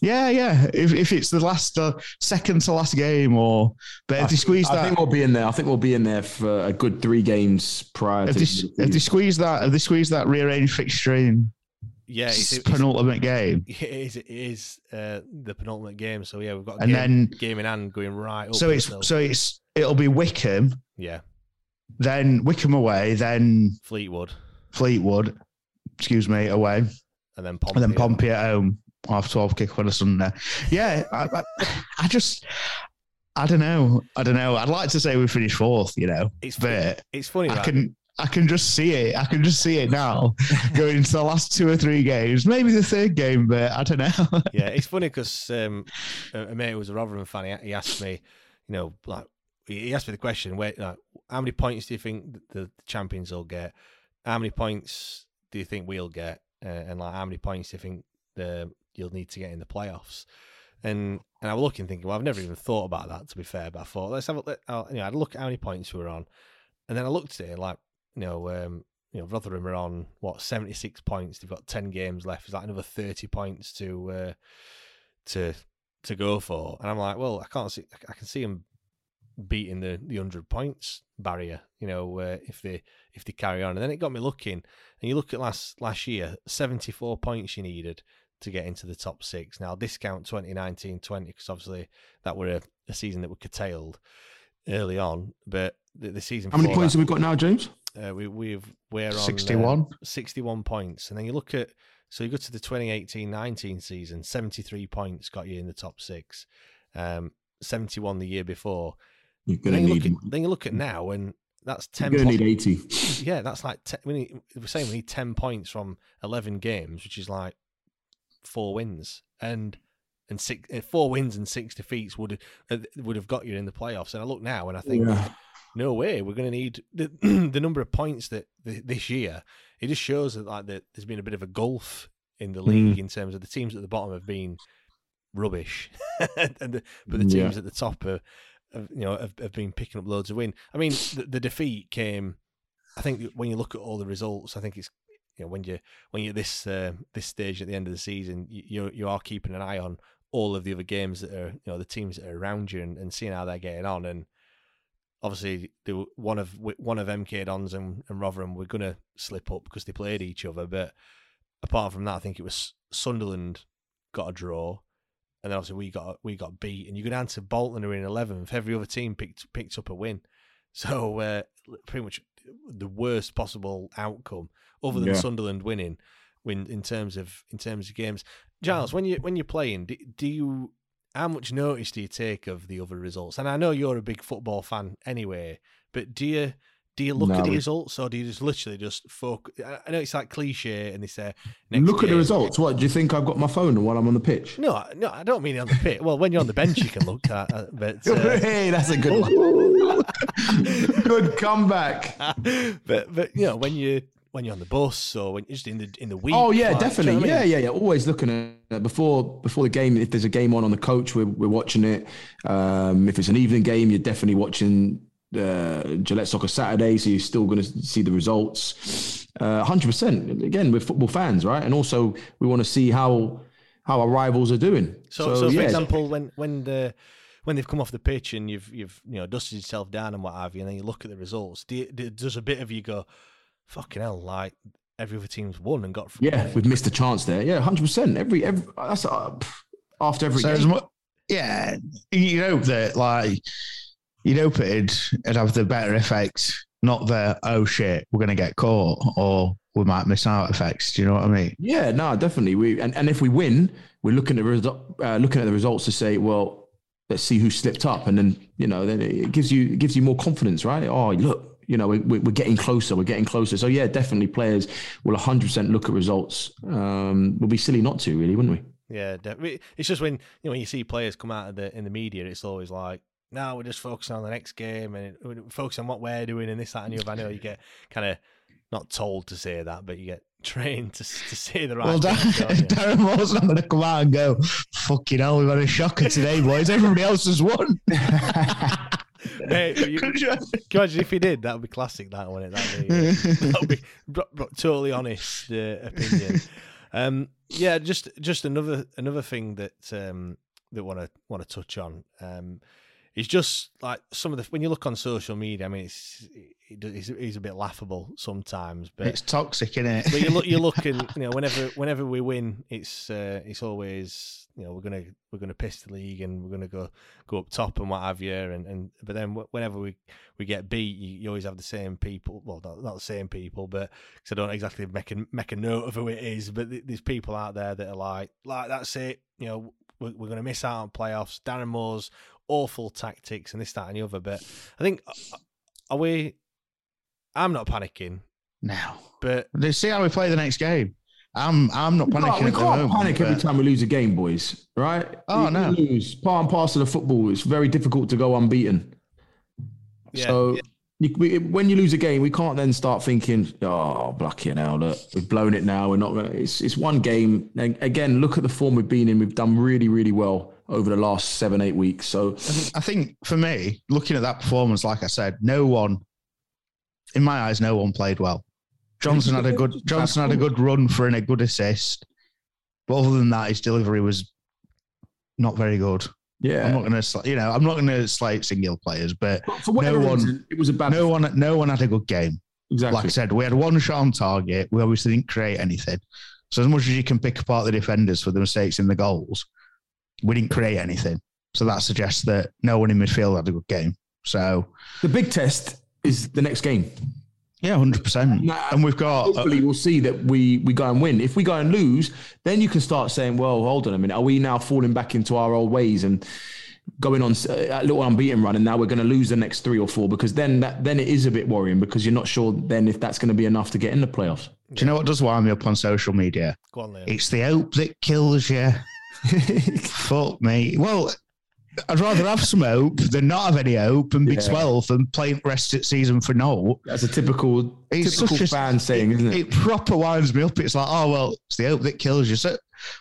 Yeah, yeah. If, if it's the last uh, second to last game, or but if I, they squeeze that, I think we'll be in there. I think we'll be in there for a good three games prior. If, to they, if they squeeze that, if they squeeze that rearranged fixture in, yeah, it's, it's penultimate game. It is, it is uh, the penultimate game. So yeah, we've got and game, then game in hand going right. so it's so it's it'll be Wycombe. Yeah. Then Wycombe away. Then Fleetwood. Fleetwood, excuse me, away. And then Pompey. And then Pompey at home. Half twelve kick on a Sunday. Yeah, I, I, I just. I don't know. I don't know. I'd like to say we finished fourth, you know. It's but it's funny. I can I can just see it. I can just see it now going into the last two or three games, maybe the third game, but I don't know. yeah, it's funny because um, a mate who was a Rotherham fan, he asked me, you know, like he asked me the question, where, like, how many points do you think the champions will get? How many points do you think we'll get? Uh, and like, how many points do you think the you'll need to get in the playoffs? And and I was looking, thinking, well, I've never even thought about that. To be fair, but I thought let's have a let, you know, I'd look at how many points we were on, and then I looked at it like you know, um, you know, Rotherham are on what seventy six points. They've got ten games left. It's like another thirty points to uh, to to go for. And I'm like, well, I can't see. I can see them beating the the hundred points barrier. You know, uh, if they if they carry on. And then it got me looking. And you look at last last year, seventy four points you needed to get into the top six. Now discount 2019-20 because obviously that were a, a season that were curtailed early on, but the, the season. How many points that, have we got now, James? Uh, we we've we're on 61. Uh, 61 points, and then you look at so you go to the 2018-19 season, 73 points got you in the top six, um, 71 the year before. You're gonna then need. You at, then you look at now, and that's 10 You're gonna po- need 80. Yeah, that's like 10, we need, we're saying we need 10 points from 11 games, which is like four wins, and and six, uh, four wins and six defeats would uh, would have got you in the playoffs. And I look now, and I think. Yeah no way, we're going to need the the number of points that the, this year. It just shows that like that there's been a bit of a gulf in the league mm. in terms of the teams at the bottom have been rubbish, and the, but the teams yeah. at the top are, have, you know, have, have been picking up loads of win. I mean, the, the defeat came. I think when you look at all the results, I think it's you know when you when you're this uh, this stage at the end of the season, you you are keeping an eye on all of the other games that are you know the teams that are around you and, and seeing how they're getting on and obviously they one of one of MK Dons and, and Rotherham were going to slip up because they played each other. But apart from that, I think it was Sunderland got a draw, and then obviously we got we got beat. And you go down to Bolton who are in eleventh. Every other team picked picked up a win, so uh, pretty much the worst possible outcome, other than yeah. Sunderland winning, in in terms of in terms of games. Giles, when you when you're playing, do, do you how much notice do you take of the other results? And I know you're a big football fan anyway, but do you do you look No, at the we- results or do you just literally just focus? I know it's like cliche and they say Look at the results. What do you think? I've got my phone while I'm on the pitch. No, no, I don't mean on the pitch. Well, when you're on the bench, you can look at, uh, but uh, hey, that's a good one. good comeback. but but you know when you when you're on the bus or when you're just in the in the week. Oh yeah, like, do you definitely. know what I Yeah, mean? yeah, yeah. Always looking at before before the game. If there's a game on on the coach, we're we're watching it. Um, if it's an evening game, you're definitely watching uh, Gillette Soccer Saturday, so you're still going to see the results. Uh, Hundred percent. Again, we're football fans, right? And also we want to see how how our rivals are doing. So, so, for yeah. example, when when the when they've come off the pitch and you've you've you know dusted yourself down and what have you, and then you look at the results, do you, do, does a bit of you go, "Fucking hell!" Like every other team's won and got. yeah, we've missed a chance there. Yeah, hundred percent. Every every that's uh, after every So game. mu- yeah, you'd hope that like you'd hope it'd, it'd have the better effect, not the oh shit we're gonna get caught or we might miss out effects. Do you know what I mean? Yeah, no, definitely. We and, and if we win, we're looking at resu- uh, looking at the results to say, well, let's see who slipped up, and then you know, then it gives you it gives you more confidence, right? Oh, look, you know, we, we- we're getting closer, we're getting closer. So yeah, definitely, players will 100 percent look at results. Um, we'll be silly not to, really, wouldn't we? Yeah, de- it's just when you know when you see players come out of the in the media, it's always like, "No, we're just focusing on the next game and we're focusing on what we're doing and this, that, and the other." I know you get kind of not told to say that, but you get trained to to say the right. Well, things, Dar- Darren Moore's not going to come out and go, fucking hell, we've had a shocker today, boys. Everybody else has won. Mate, you- can you imagine if he did? That would be classic. That wouldn't it? That'd be, that would be totally honest uh, opinion. Um, yeah, just just another another thing that um, that want to want to touch on um, is just like some of the when you look on social media. I mean, it's it, he's, he's a bit laughable sometimes, but it's toxic, isn't it? but you look, you look, and you know, whenever whenever we win, it's uh, it's always you know we're gonna we're gonna piss the league and we're gonna go go up top and what have you, and and but then whenever we we get beat, you, you always have the same people. Well, not, not the same people, but because I don't exactly make a make a note of who it is, but th- there's people out there that are like like that's it. You know, we're, we're gonna miss out on playoffs. Darren Moore's awful tactics and this that and the other, but I think uh, are we? I'm not panicking, now. but They see how we play the next game. I'm I'm not panicking can't, we at can't moment, panic every time we lose a game, boys. Right? Oh, We- no. we lose. Part and parcel of football. It's very difficult to go unbeaten. Yeah, so yeah. You, we, when you lose a game, we can't then start thinking, "Oh, bloody hell! Look, we've blown it now. We're not going. It's it's one game. And again, look at the form we've been in. We've done really, really well over the last seven, eight weeks. So I think for me, looking at that performance, like I said, no one, in my eyes, no one played well. Johnson had a good Johnson had a good run for and a good assist, but other than that, his delivery was not very good. yeah, I'm not going to, you know, I'm not going to slate single players, but for whatever no one- reason, it was a bad. no one, no one had a good game. exactly. Like I said, we had one shot on target. We obviously didn't create anything. So as much as you can pick apart the defenders for the mistakes in the goals, we didn't create anything. So that suggests that no one in midfield had a good game. So the big test is the next game. yeah, hundred percent. And we've got uh, Hopefully, we'll see that we we go and win. If we go and lose, then you can start saying, "Well, hold on a minute. Are we now falling back into our old ways and going on uh, a little unbeaten run, and now we're going to lose the next three or four? Because then that then it is a bit worrying because you're not sure then if that's going to be enough to get in the playoffs. Do you know what does wind me up on social media? Go on, Liam. It's the hope that kills you. Fuck me. Well, I'd rather have some hope than not have any hope and be Yeah. 12th and play rest of the season for no. That's a typical It's typical such a- fan saying, isn't it? It proper winds me up. It's like, oh, well, it's the hope that kills you. So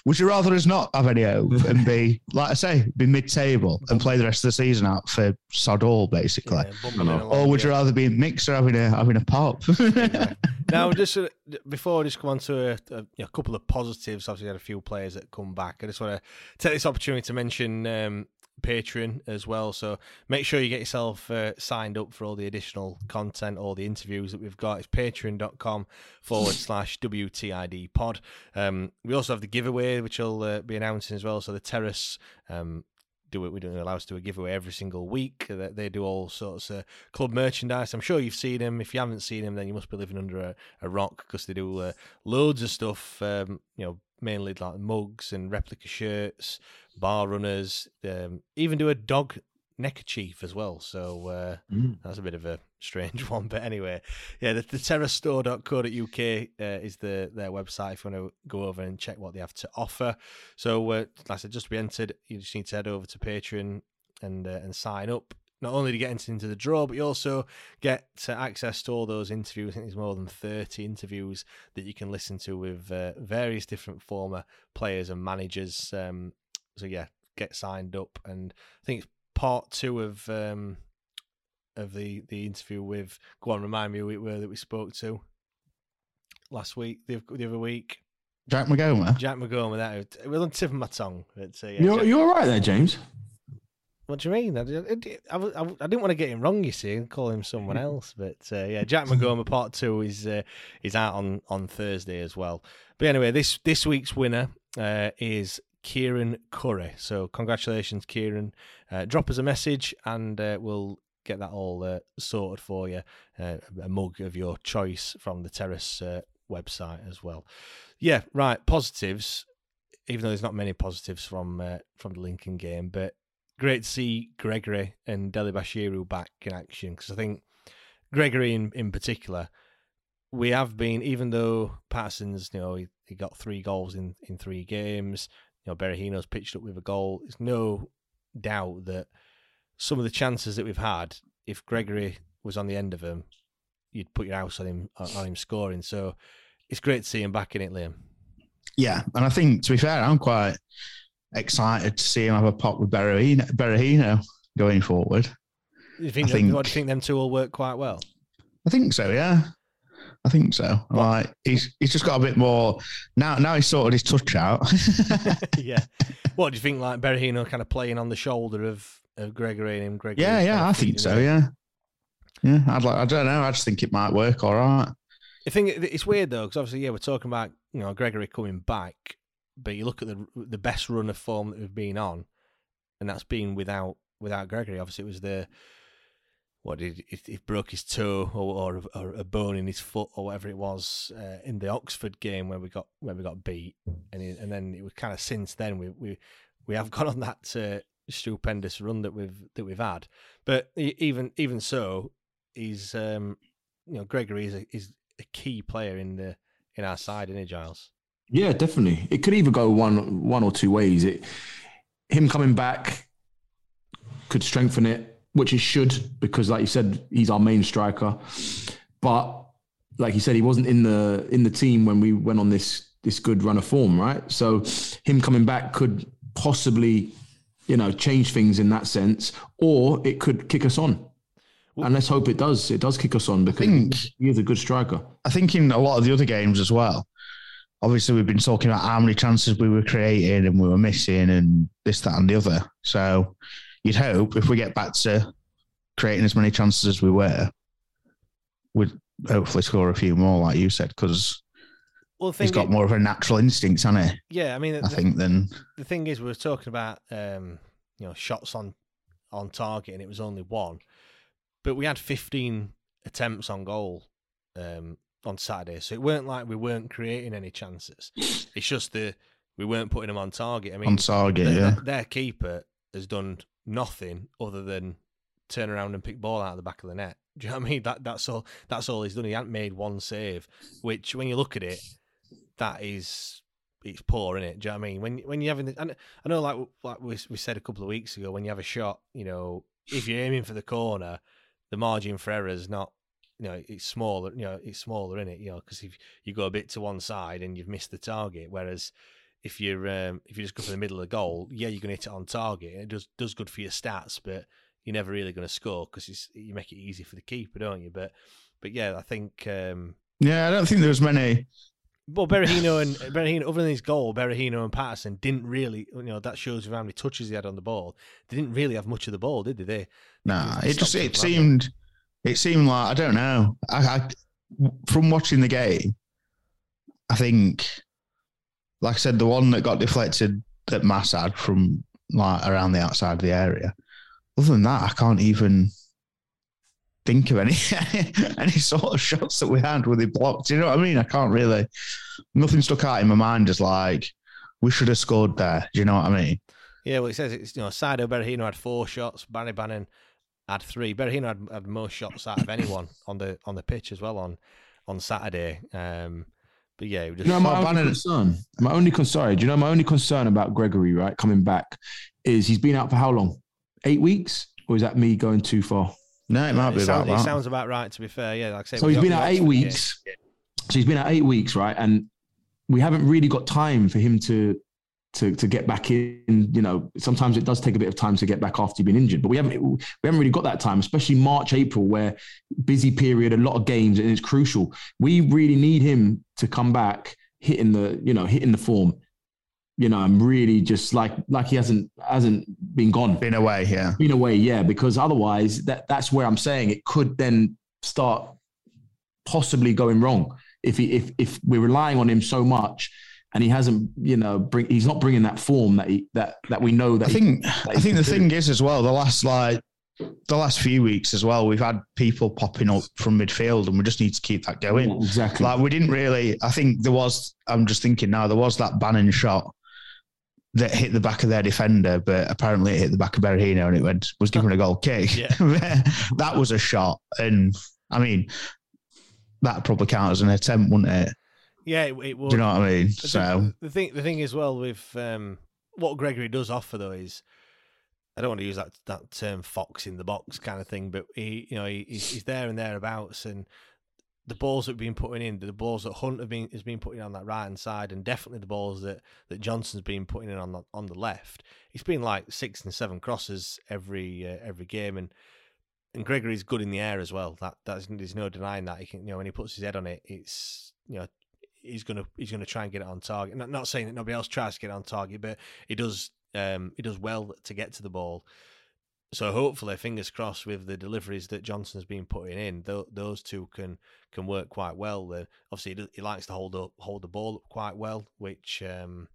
would you rather us not have any hope and be, like I say, be mid table and play the rest of the season out for sod all, basically? Yeah, bumping know. along, Or would you rather be in mixer having a having a pop? now, just uh, before I just come on to a, a, a couple of positives, obviously, had a few players that come back. I just want to take this opportunity to mention um, Patreon as well. So make sure you get yourself uh, signed up for all the additional content, all the interviews that we've got. It's patreon.com forward slash WTID pod. Um, we also have the giveaway, which I'll uh, be announcing as well. So the Terrace. Um, do it. We don't allow us to do a giveaway every single week. They, they do all sorts of club merchandise. I'm sure you've seen them. If you haven't seen them, then you must be living under a, a rock because they do uh, loads of stuff. Um, you know, mainly like mugs and replica shirts, bar runners. Um, even do a dog neckerchief as well. So uh, mm. that's a bit of a strange one. But anyway, yeah, the, the terrastore.co.uk uh, is the their website if you want to go over and check what they have to offer. So, uh, like I said, just to be entered, you just need to head over to Patreon and uh, and sign up. Not only to get into the draw, but you also get access to all those interviews. I think there's more than 30 interviews that you can listen to with uh, various different former players and managers. Um, so yeah, get signed up. And I think it's part two of um, of the the interview with. Go on, remind me who it were that we spoke to last week, the, the other week. Jack McGomer. Jack McGomer. That it was on the tip of my tongue. Uh, yeah, you're Jack, you're all right there, James. What do you mean? I, I, I, I, didn't want to get him wrong, you see, and call him someone else. But uh, yeah, Jack McGomer Part Two is uh, is out on, on Thursday as well. But anyway, this this week's winner uh, is Kieran Curry. So congratulations, Kieran. Uh, drop us a message and uh, we'll get that all uh, sorted for you. Uh, a mug of your choice from the Terrace uh, website as well. Yeah, right. Positives, even though there's not many positives from uh, from the Lincoln game, but great to see Gregory and Dele-Bashiru back in action because I think Gregory in, in particular, we have been, even though Paterson's, you know, he, he got three goals in, in three games, you know, Berahino's pitched up with a goal. There's no doubt that some of the chances that we've had, if Gregory was on the end of them, you'd put your house on him uh, on him scoring. So it's great to see him back in it, Liam. Yeah, and I think to be fair, I'm quite excited to see him have a pop with Berahino, Berahino going forward. You think, I think, what, do you think them two will work quite well? I think so. Yeah, I think so. Like he's he's just got a bit more now. Now he's sorted his touch out. yeah. What do you think? Like Berahino kind of playing on the shoulder of, of Gregory and him. Gregory. Yeah, yeah, I think so. Yeah, yeah. I'd like. I don't know. I just think it might work all right. I think it's weird though, because obviously, yeah, we're talking about you know Gregory coming back, but you look at the the best run of form that we've been on, and that's been without without Gregory. Obviously, it was the what did he, he broke his toe or, or, or, a bone in his foot or whatever it was uh, in the Oxford game where we got where we got beat, and he, and then it was kind of since then we we we have gone on that uh, stupendous run that we've that we've had. But even even so, he's um, you know Gregory is a, is a key player in the in our side, he, Giles? Yeah, definitely. It could either go one one or two ways. It him coming back could strengthen it which he should because, like you said, he's our main striker. But like you said, he wasn't in the in the team when we went on this this good run of form, right? So him coming back could possibly, you know, change things in that sense, or it could kick us on. Well, and let's hope it does. It does kick us on because think, he is a good striker. I think in a lot of the other games as well. Obviously, we've been talking about how many chances we were creating and we were missing, and this, that, and the other. So you'd hope if we get back to creating as many chances as we were, we'd hopefully score a few more, like you said, because well, he's got more of a natural instinct, hasn't he? Yeah, I mean, I the, think then the thing is, we were talking about um, you know shots on on target, and it was only one, but we had fifteen attempts on goal um, on Saturday, so it weren't like we weren't creating any chances. It's just the we weren't putting them on target. I mean, on target, yeah. Their, their keeper has done nothing other than turn around and pick ball out of the back of the net. Do you know what I mean? That that's all. That's all he's done. He hasn't made one save, which when you look at it, that is it's poor, isn't it? Do you know what I mean? When when you're having, the, and I know like like we we said a couple of weeks ago, when you have a shot, you know, if you're aiming for the corner, the margin for error is not, you know, it's smaller. You know, it's smaller in it. You know, because if you go a bit to one side and you've missed the target, whereas if you're um, if you just go for the middle of the goal, yeah, you're going to hit it on target. It does does good for your stats, but you're never really going to score because you make it easy for the keeper, don't you? But but yeah, I think um, yeah, I don't think there was many. Well, Berahino and Berahino, other than his goal, Berahino and Paterson didn't really. You know that shows you how many touches he had on the ball. They didn't really have much of the ball, did they? They nah, it just it seemed it seemed like I don't know. I, I from watching the game, I think like I said, the one that got deflected at Mass had from like around the outside of the area. Other than that, I can't even think of any any sort of shots that we had where they blocked. You know what I mean? I can't really. Nothing stuck out in my mind as like we should have scored there. Do you know what I mean? Yeah, well, it says it's you know Saido Berahino had four shots, Barry Bannan had three. Berahino had, had most shots out of anyone on the on the pitch as well on on Saturday. Um, but yeah, just, you know, my only concern, my only concern, sorry, do you know my only concern about Gregory, right, coming back, is he's been out for how long? Eight weeks, or is that me going too far? No, it might be it about sounds, that. It sounds about right. To be fair, yeah, like I say, so he's been out eight weeks. Game. So he's been out eight weeks, right? And we haven't really got time for him to to to get back in. You know, sometimes it does take a bit of time to get back after you've been injured, but we haven't we haven't really got that time, especially March, April, where busy period, a lot of games, and it's crucial. We really need him to come back hitting the you know hitting the form. You know, I'm really just like like he hasn't hasn't been gone, been away, yeah, been away, yeah. Because otherwise, that that's where I'm saying it could then start possibly going wrong if he if if we're relying on him so much and he hasn't, you know, bring he's not bringing that form that he that that we know that. I think he, I think the thing is as well the last like the last few weeks as well we've had people popping up from midfield and we just need to keep that going. Yeah, exactly. Like we didn't really. I think there was. I'm just thinking now there was that Bannan shot that hit the back of their defender, but apparently it hit the back of Berahino and it went was given a goal kick. Yeah. that was a shot, and I mean that probably counts as an attempt, wouldn't it? Yeah, it, it would. Do you know what I mean? The, so the thing, the thing as well with um, what Gregory does offer though is, I don't want to use that that term "fox in the box" kind of thing, but he, you know, he, he's, he's there and thereabouts, and the balls that have been putting in, the balls that Hunt have been has been putting on that right hand side, and definitely the balls that, that Johnson's been putting in on the on the left. It's been like six and seven crosses every uh, every game, and and Gregory's good in the air as well. That that's there's no denying that. He can, you know, when he puts his head on it, it's you know he's gonna he's gonna try and get it on target. Not not saying that nobody else tries to get it on target, but he does um he does well to get to the ball. So hopefully, fingers crossed, with the deliveries that Johnson's been putting in, th- those two can can work quite well. Uh, obviously, he, does, he, likes to hold up hold the ball up quite well, which um,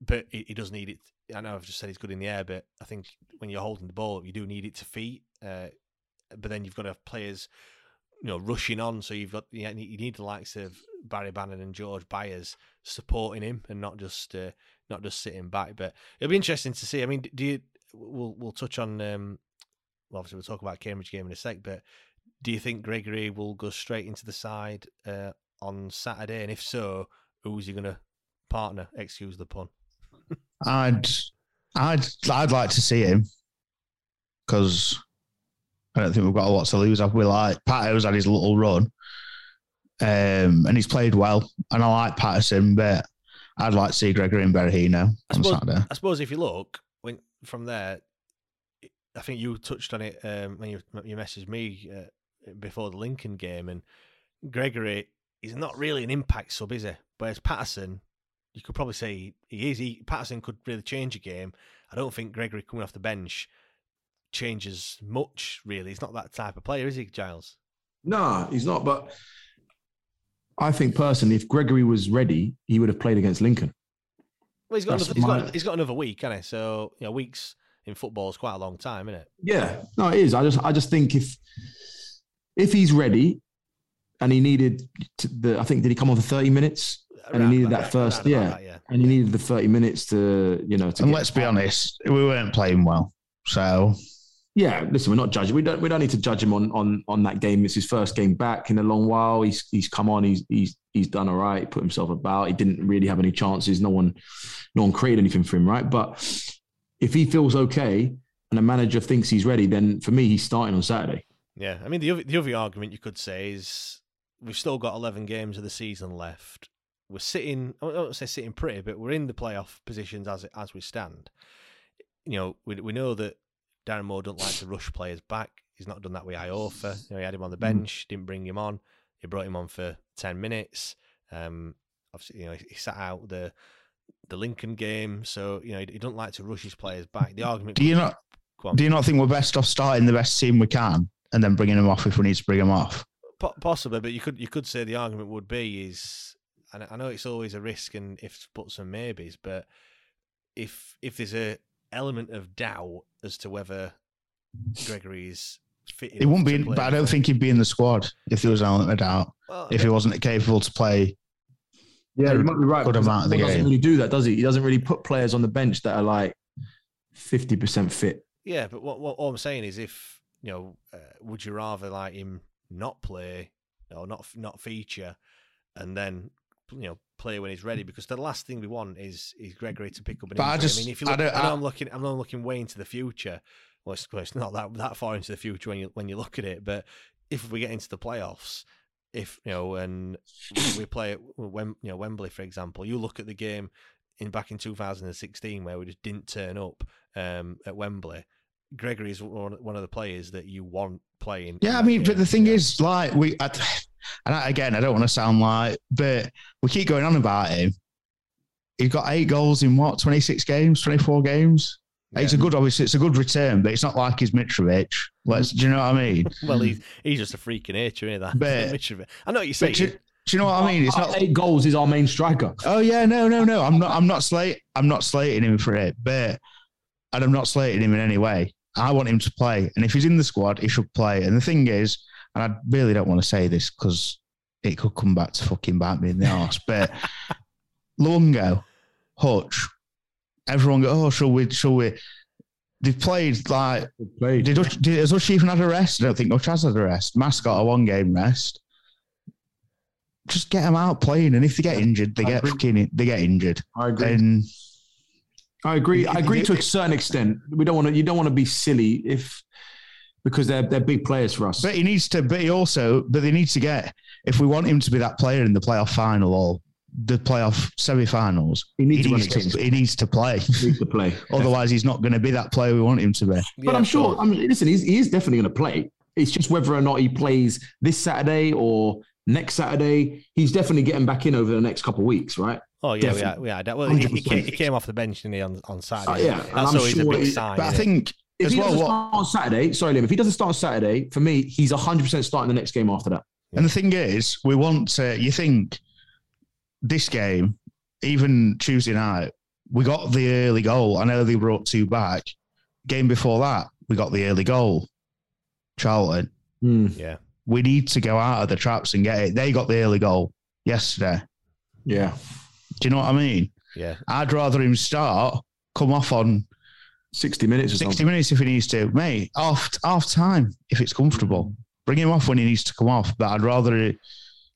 but he, he, does need it. I know I've just said he's good in the air, but I think when you're holding the ball you do need it to feet. Uh, but then you've got to have players, you know, rushing on. So you've got you need the likes of Barry Bannan and George Byers supporting him and not just uh, not just sitting back. But it'll be interesting to see. I mean, do you? We'll we'll touch on. Um, well, obviously, we'll talk about Cambridge game in a sec. But do you think Gregory will go straight into the side uh, on Saturday? And if so, who's he going to partner? Excuse the pun. I'd I'd I'd like to see him because I don't think we've got a lot to lose. We like Patter's had his little run, um, and he's played well. And I like Paterson, but I'd like to see Gregory and Berahino on suppose, Saturday. I suppose if you look when from there, I think you touched on it um, when you you messaged me uh, before the Lincoln game, and Gregory is not really an impact sub, is he? Whereas Paterson, you could probably say he is. He, Paterson could really change a game. I don't think Gregory coming off the bench changes much, really. He's not that type of player, is he, Giles? No, he's not. But I think personally, if Gregory was ready, he would have played against Lincoln. Well, he's got, another, he's, got, he's got another week, hasn't he? So, you know, weeks in football is quite a long time, isn't it? Yeah, no, it is. I just, I just think if if he's ready, and he needed to, the, I think did he come on for thirty minutes? and he needed that first, yeah. That, yeah. and he needed the thirty minutes to, you know. To and let's be honest, we weren't playing well, so yeah, listen, we're not judging. We don't we don't need to judge him on on on that game. It's his first game back in a long while. He's he's come on. He's he's he's done all right. Put himself about. He didn't really have any chances. No one no one created anything for him, right? But if he feels okay and the manager thinks he's ready, then for me, he's starting on Saturday. Yeah, I mean the other, the other argument you could say is we've still got eleven games of the season left. We're sitting. I don't say sitting pretty, but we're in the playoff positions as as we stand. You know, we we know that Darren Moore don't like to rush players back. He's not done that with Iorfa. You know, he had him on the mm-hmm. bench, didn't bring him on. He brought him on for ten minutes. Um, obviously, you know, he sat out the the Lincoln game, so you know he, he doesn't like to rush his players back. The argument. Do you not? Do you not think we're best off starting the best team we can and then bringing them off if we need to bring them off? Possibly, but you could you could say the argument would be is, and I know it's always a risk and if buts and maybes, but if if there's a element of doubt as to whether Gregory's fit. He wouldn't be, in, but I don't think he'd be in the squad if there was an element of doubt. Well, if he wasn't capable to play. Yeah, a you might be right. Good amount of the he doesn't game. really do that, does he? He doesn't really put players on the bench that are like fifty percent fit. Yeah, but what, what all I'm saying is, if you know, uh, would you rather like him not play or not not feature, and then you know play when he's ready? Because the last thing we want is is Gregory to pick up an But injury. I, just- mean, if you I look, I, know I- I'm looking, I'm not looking way into the future. Well, it's, well, it's not that that far into the future when you when you look at it. But if we get into the playoffs, if you know, and we play at Wem, you know Wembley, for example, you look at the game in back in 2016 where we just didn't turn up um, at Wembley. Gregory is one one of the players that you want playing. Yeah, I mean, but the thing is, like, we, I, and I, again, I don't want to sound like, but we keep going on about him. He's got eight goals in what, 26 games, 24 games? It's a good, obviously, it's a good return, but it's not like he's Mitrovic. Let's, do you know what I mean? well, he's he's just a freaking of nature, isn't he? But- That Mitrovic. I know what you're saying. Do, do you know what I mean? It's not. eight goals is our main striker. Oh yeah, no, no, no. I'm not. I'm not slate. I'm not slating him for it, but and I'm not slating him in any way. I want him to play, and if he's in the squad, he should play. And the thing is, and I really don't want to say this because it could come back to fucking bite me in the arse, but Lungo, Hutch, everyone go, oh, shall we? Shall we? They've played like Played. did, did has Hutch even had a rest? I don't think Hutch has had a rest. Mascot a one game rest. Just get them out playing, and if they get injured, they I get agree. fucking they get injured. I agree. And I agree. I agree to a certain extent. We don't want to. You don't want to be silly if because they're they're big players for us. but he needs to. But he also. But they need to get. If we want him to be that player in the playoff final or the playoff semi-finals, He needs to needs his to, he needs to play. He needs to play. Otherwise, he's not going to be that player we want him to be. But Yeah, I'm of sure. course. I mean, listen, he's, he is definitely going to play. It's just whether or not he plays this Saturday or next Saturday. He's definitely getting back in over the next couple of weeks, right? Oh yeah, we Definitely. are, we are. Well, he, he, came, he came off the bench didn't he, on on Saturday. Uh, yeah, and that's I'm always sure a big he- sign. But I innit? think If as he well, doesn't what, start on Saturday, sorry, Liam, if he doesn't start on Saturday, for me, he's 100% starting the next game after that. And the thing is, we want to, you think this game, even Tuesday night, we got the early goal. I know they brought two back. Game before that, we got the early goal. Charlton, hmm. yeah, we need to go out of the traps and get it. They got the early goal yesterday. Yeah. Do you know what I mean? yeah. I'd rather him start, come off on 60 minutes or 60 something. minutes if he needs to. Mate, half, half time if it's comfortable. Bring him off when he needs to come off. But I'd rather,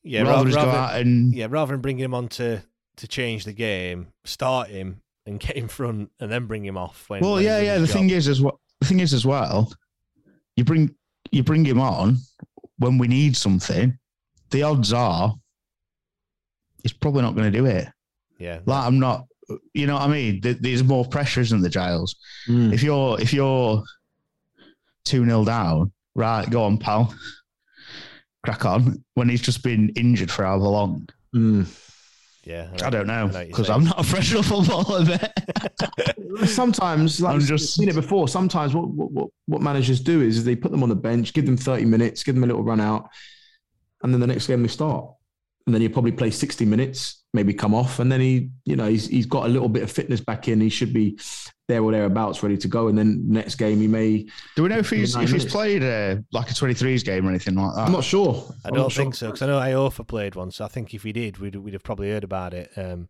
Yeah, rather, rather, just go out and yeah, rather than bringing him on to to change the game, start him and get in front, and then bring him off. When, Well, when yeah, yeah. The his thing is, as well, the thing is as well, you bring you bring him on when we need something. The odds are he's probably not going to do it. yeah, Like I'm not, you know what I mean. There's more pressure, isn't there, Giles? Mm. If you're if you're two 0 down, right? Go on, pal. Crack on. When he's just been injured for however long, Mm. yeah. I don't know I know what you're because. I'm not a professional footballer. But Sometimes, like I'm I've just- seen it before. Sometimes what, what what what managers do is they put them on the bench, give them thirty minutes, give them a little run out, and then the next game they start, and then you probably play sixty minutes, maybe come off, and then he, you know, he's he's got a little bit of fitness back in. He should be there or thereabouts, ready to go, and then next game he may. do we know if he's Nine if he's played uh, like a 23s game or anything like that? I'm not sure. I don't not think sure. so because I know Iorfa played one, so I think if he did, we'd we'd have probably heard about it. Um,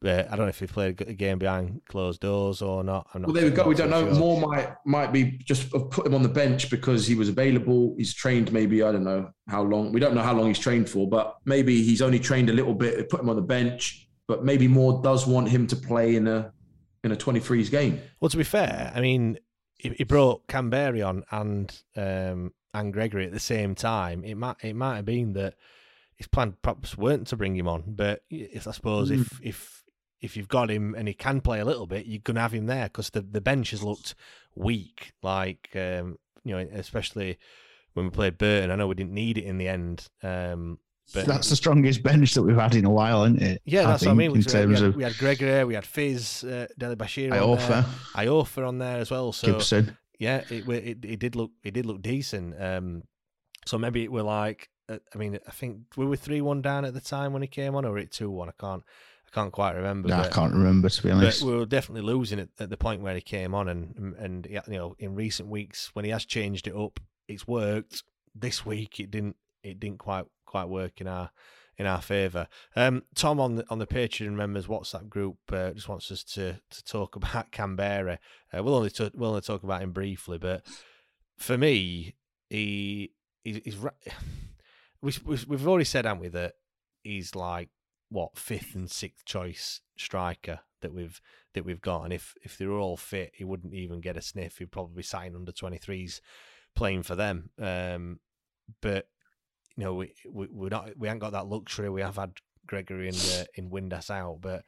but I don't know if he played a game behind closed doors or not. I'm not Well, there we go. We don't know. sure. Moore might might be just put him on the bench because he was available. He's trained maybe I don't know how long. We don't know how long he's trained for, but maybe he's only trained a little bit. They Put him on the bench, but maybe Moore does want him to play in a in a 23s game. Well, to be fair, I mean, he, he brought Kamberi on and um, and Gregory at the same time. It might it might have been that his plan perhaps weren't to bring him on, but if I suppose Hmm. if if if you've got him and he can play a little bit, you're gonna have him there because the the bench has looked weak. Like um, you know, especially when we played Burton. I know we didn't need it in the end. Um, but That's the strongest bench that we've had in a while, isn't it? yeah, that's what I mean. In terms we, had, of we had Gregory, we had Fizz, uh, Deli Bashir, Iorfa, Iorfa on there as well. So Gibson. yeah, it, it it did look it did look decent. Um, so maybe it were like uh, I mean I think we were three one down at the time when he came on, or it two one. I can't I can't quite remember. No, I can't remember to be but honest. we were definitely losing it at the point where he came on, and and you know in recent weeks when he has changed it up, it's worked. This week it didn't. It didn't quite quite work in our in our favour. Um, Tom on the on the Patreon members WhatsApp group uh, just wants us to to talk about Kamberi. Uh, we'll only t- we'll only talk about him briefly, but for me, he he's, he's we, we've already said, haven't we, that he's like what fifth and sixth choice striker that we've that we've got, and if if they were all fit, he wouldn't even get a sniff. He'd probably sign under twenty threes playing for them. Um, but you know, we we we're not we haven't got that luxury. We have had Gregory in uh, in Windass out, but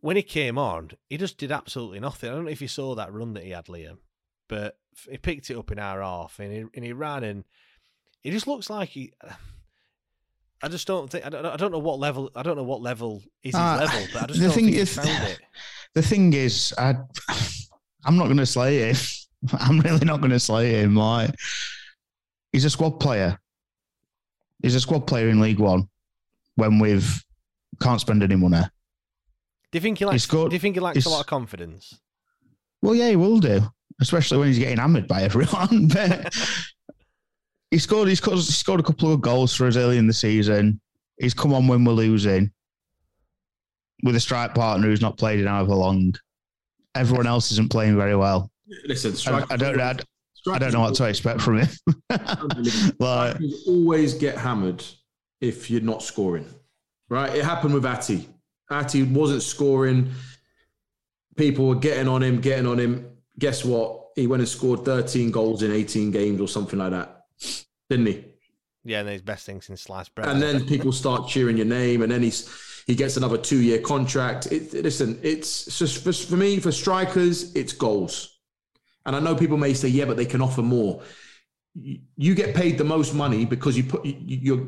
when he came on, he just did absolutely nothing. I don't know if you saw that run that he had, Liam, but he picked it up in our half and he and he ran and he just looks like he. I just don't think I don't, I don't know what level I don't know what level is his Uh, level, but I just the don't thing think is- found it. The thing is, I, I'm not going to slay him. I'm really not going to slay him. Like, he's a squad player. He's a squad player in League One when we've can't spend any money. Do you think he likes? scored- do you think he lacks a lot of confidence? Well, yeah, he will do, especially when he's getting hammered by everyone. But he scored. He scored, he scored a couple of goals for us early in the season. He's come on when we're losing with a strike partner who's not played in however long. Everyone else isn't playing very well. Listen, I, I don't. I, I don't know what to expect from him. like, always get hammered if you're not scoring. Right? It happened with Ati. Ati wasn't scoring. People were getting on him, getting on him. Guess what? He went and scored 13 goals in 18 games or something like that. Didn't he? Yeah, and his best thing since sliced bread. And then people start cheering your name, and then he's he gets another two year contract. It, listen, it's just for, for me for strikers, it's goals. And I know people may say, yeah, but they can offer more. You, you get paid the most money because you put you, you're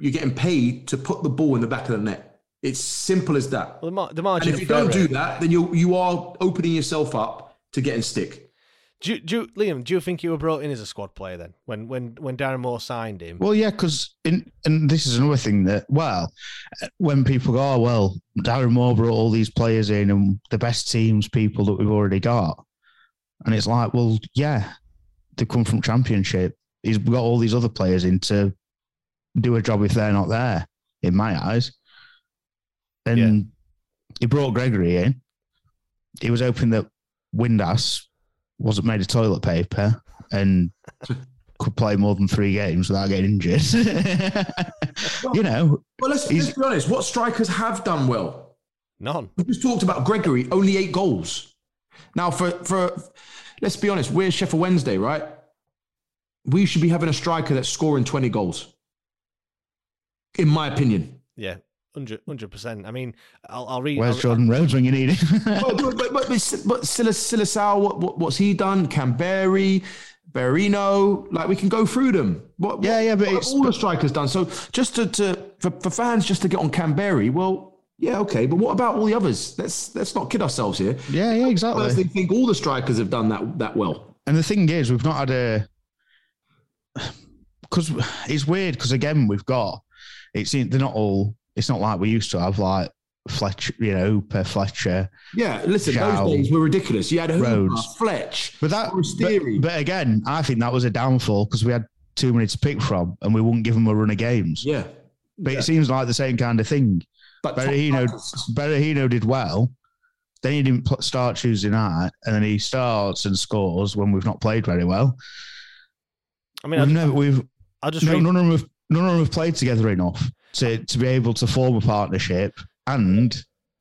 you're getting paid to put the ball in the back of the net. It's simple as that. well, the, mar- the And margin. if you don't do that, then you you are opening yourself up to getting stick. Do, do, Liam, do you think you were brought in as a squad player then when when when Darren Moore signed him? well, yeah, because and this is another thing that well, uh, when people go, oh well, Darren Moore brought all these players in and the best teams, people that we've already got, and it's like, well, yeah, they come from Championship. He's got all these other players in to do a job if they're not there, in my eyes. And he brought Gregory in. He was hoping that Windass wasn't made of toilet paper and could play more than three games without getting injured. you know, Well, let's, let's be honest. What strikers have done well? None. We just talked about Gregory, only eight goals. Now, for for let's be honest, we're Sheffield Wednesday, right? We should be having a striker that's scoring twenty goals. In my opinion. Yeah, 100 percent. I mean, I'll, I'll read. where's I'll, Jordan Rhodes when you need him? but but but, but, but Silas Sylla Sow, what, what what's he done? Kamberi, Berahino, like we can go through them. What, what- Yeah, yeah, but what it's- all the strikers done. So just to, to for, for fans just to get on Kamberi, well, yeah, okay, but what about all the others? Let's let's not kid ourselves here. yeah, yeah, I exactly. personally think all the strikers have done that that well. And the thing is, we've not had a because it's weird because again we've got it's they're not all. It's not like we used to have like Fletcher, you know, Per Fletcher. Yeah, listen, Chow, those days were ridiculous. You had Hooper, Rhodes. Fletch, But that, Forrest but, Theory. but again, I think that was a downfall because we had too many to pick from, and we wouldn't give them a run of games. yeah, But Yeah. it seems like the same kind of thing. but Berahino, Berahino did well. Then he didn't pl- start Tuesday night, and then he starts and scores when we've not played very well. I mean, We've I'll, never, we've I'll just no, read. none of them have none of them have played together enough to, to be able to form a partnership. And,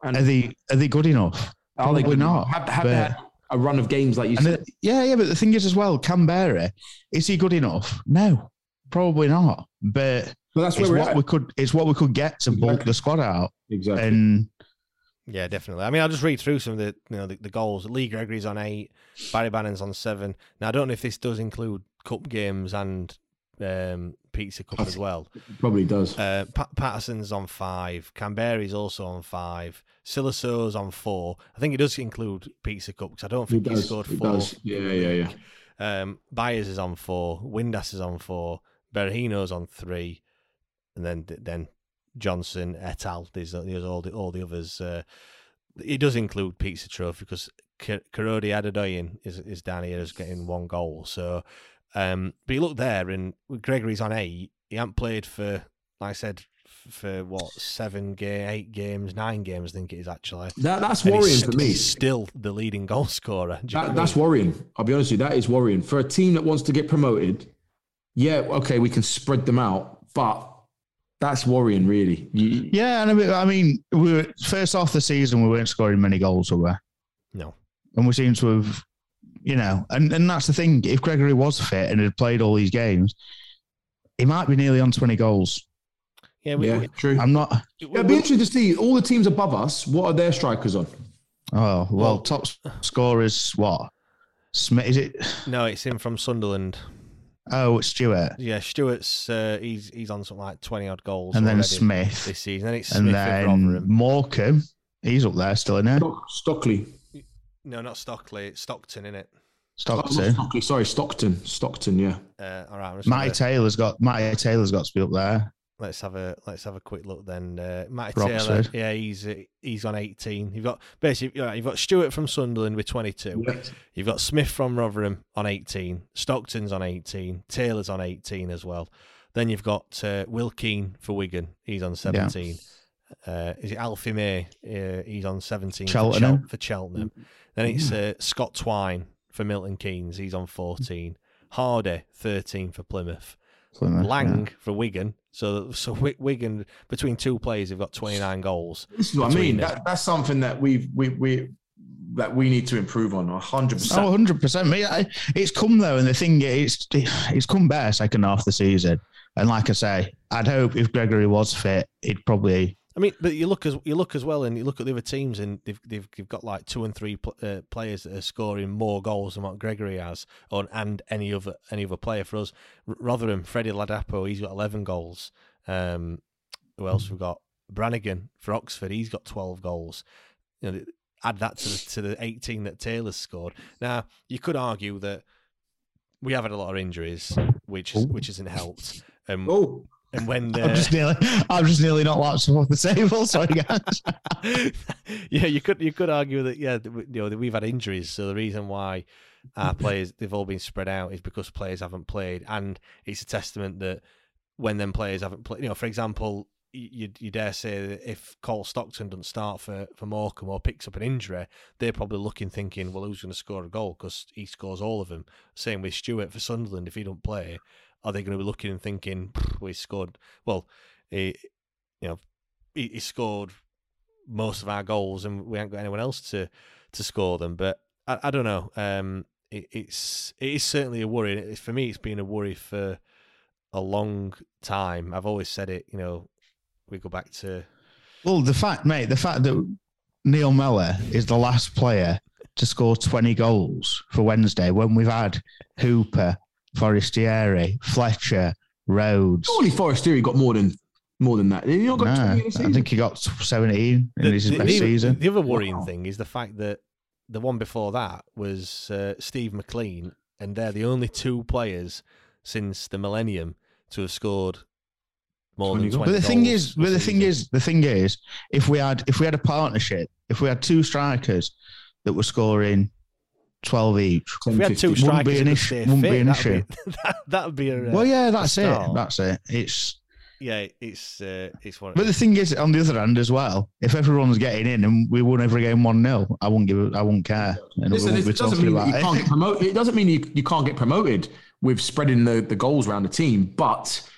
And- are they are they good enough? Are they Probably good? not. Have, have but- they had a run of games like you said? the- yeah, yeah, but the thing is as well, Kamberi, is he good enough? No, probably not. But But that's where it's we're what at. we could it's what we could get to bulk Exactly. the squad out. exactly. And Yeah, definitely. I mean, I'll just read through some of the you know the, the goals. Lee Gregory's on eight, Barry Bannan's on seven. Now I don't know if this does include cup games and um, pizza cup as well. Probably does. Uh, Pat- Paterson's on five. Kamberi's also on five. Sylla Sow's on four. I think it does include pizza cup because I don't It think he does. scored It four. does. Yeah, yeah, yeah. Um, Byers is on four. Windass is on four. Berahino's on three, and then then Johnson, et al. There's, there's all the all the others. Uh, it does include Pizza Trophy because Korede Adedoyin is is down here as getting one goal. So, um, but you look there, and Gregory's on eight. He hasn't played for, like I said, for what seven game, eight games, nine games. I think it is actually. That that's and worrying for me. Still the leading goal scorer. That, that's mean? worrying. I'll be honest with you. That is worrying for a team that wants to get promoted. Yeah, okay, we can spread them out, but that's worrying, really. You, yeah, and I mean, we were first off the season, we weren't scoring many goals, were we? No, and we seem to have, you know, and and that's the thing. If Gregory was fit and had played all these games, he might be nearly on twenty goals. Yeah, we, yeah, we, true. I'm not. It'd be interesting to see all the teams above us. What are their strikers on? Oh well, well top scorers what? Smith is it? No, it's him from Sunderland. Oh, it's Stewart. Yeah, Stewart's uh, he's he's on something like twenty odd goals. And then Smith this season. And it's and Smith then Morecambe. He's up there still, in there. Stockley. No, not Stockley. It's Stockton, in it. Stockton. Oh, Stockley. Sorry, Stockton. Stockton. Yeah. Uh, all right. Matty gonna... Taylor's got Matty Taylor's got to be up there. Let's have a let's have a quick look then. Uh, Matty Taylor, yeah, he's uh, he's on eighteen. You've got basically you've got Stewart from Sunderland with twenty two. Yes. You've got Smith from Rotherham on eighteen. Stockton's on eighteen. Taylor's on eighteen as well. Then you've got uh, Will Keane for Wigan. He's on seventeen. Yeah. Uh, is it Alfie May? Uh, he's on seventeen Cheltenham. For, Chel- for Cheltenham. Then it's uh, Scott Twine for Milton Keynes. He's on fourteen. Hardie thirteen for Plymouth. Plymouth Lang yeah. for Wigan. So so Wigan between two players have got 29 goals. This is what I mean. That, that's something that we've we we that we need to improve on 100%. Oh, 100%. Me, it's come though and the thing is it's come better second half of the season. And like I say, I'd hope if Gregory was fit, he'd probably I mean, but you look as you look as well, and you look at the other teams, and they've they've, they've got like two and three pl- uh, players that are scoring more goals than what Gregory has, on and any other any other player for us. R- Rotherham, Freddie Ladapo, he's got eleven goals. Um, who else we've got? Brannagan for Oxford, he's got twelve goals. You know, add that to the to the eighteen that Taylor's scored. Now you could argue that we have had a lot of injuries, which which hasn't helped. Um, oh and when uh, I'm just nearly, I'm just nearly not lapsed off the table. Sorry, guys. yeah, you could you could argue that yeah, you know that we've had injuries, so the reason why our players they've all been spread out is because players haven't played, and it's a testament that when them players haven't played, you know, for example, you, you dare say that if Cole Stockton doesn't start for, for Morecambe or picks up an injury, they're probably looking, thinking, well, who's going to score a goal? Because he scores all of them. Same with Stewart for Sunderland. If he don't play, are they going to be looking and thinking, we scored? Well, he, you know, he, he, scored most of our goals, and we haven't got anyone else to to score them. But I, I don't know. Um, it, it's it is certainly a worry. It, for me, it's been a worry for a long time. I've always said it. You know, we go back to. Well, the fact, mate, the fact that Neil Mellor is the last player to score 20 goals for Wednesday when we've had Hooper, Forestieri, Fletcher, Rhodes. Surely Forestieri got more than more than that. He not got nah, I think he got 17 in his the, best the, season. The other worrying wow. thing is the fact that the one before that was uh, Steve McLean, and they're the only two players since the millennium to have scored more than 20 But the thing is, but the thing is, the thing is, if we had if we had a partnership, if we had two strikers that were scoring 12 each. If we had two strikers, wouldn't be an issue. Wouldn't be an issue. That would be a. Uh, well, yeah, that's it. That's it. It's. Yeah, it's uh, it's one. But the thing is, on the other hand, as well, if everyone's getting in and we won every game one 0 I won't give. I won't care. Listen, it doesn't mean you it. can't get promoted. It doesn't mean you, you can't get promoted with spreading the, the goals around the team, but it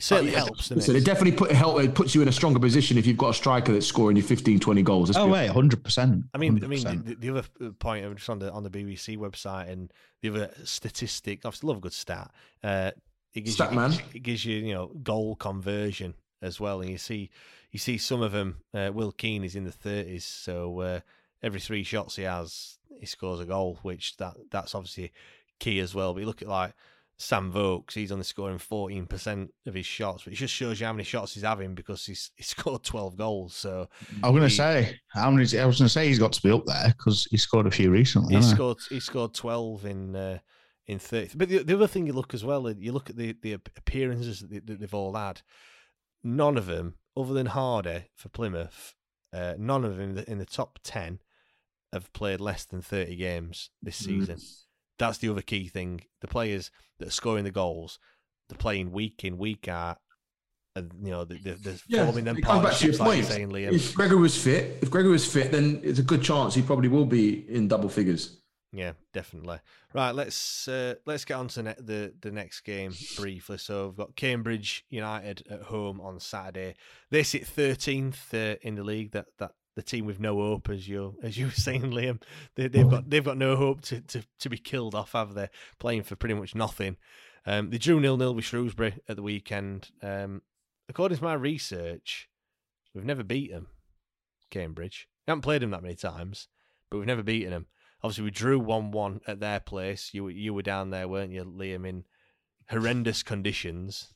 certainly uh, helps. So it definitely put help. It puts you in a stronger position if you've got a striker that's scoring you 15, 20 goals. That's oh good. wait, hundred percent. I mean, 100%. I mean, the, the, other point just on the on the BBC website and the other statistic. Obviously, love a good stat. Uh, it gives stat you, man. It gives you you know goal conversion as well, and you see you see some of them. Uh, Will Keane is in the thirties, so uh, every three shots he has, he scores a goal, which that that's obviously key as well. But you look at like Sam Vokes, he's only scoring 14% of his shots, but it just shows you how many shots he's having because he's he scored 12 goals. So I'm going to say, how many? I was going to say he's got to be up there because he scored a few recently. He scored he scored 12 in uh, in 30. But the, the other thing you look as well, you look at the, the appearances that they've all had. none of them, other than Hardie for Plymouth, uh, none of them in the, in the top ten have played less than thirty games this season. Mm. That's the other key thing. The players that are scoring the goals, they're playing week in, week out, and you know they're, they're yeah, forming them partnerships. Like saying, Liam. If Gregory was fit, if Gregory was fit, then it's a good chance he probably will be in double figures. Yeah, definitely. Right, let's uh, let's get on to ne- the the next game briefly. So we've got Cambridge United at home on Saturday. They sit thirteenth uh, in the league. That that the team with no hope, as you as you were saying, Liam. They, have got they've got no hope to, to, to be killed off, have they? Playing for pretty much nothing. Um, they drew nil nil with Shrewsbury at the weekend. Um, according to my research, we've never beat them. Cambridge. We haven't played them that many times, but we've never beaten them. Obviously, we drew one one at their place. You you were down there, weren't you, Liam? In horrendous conditions.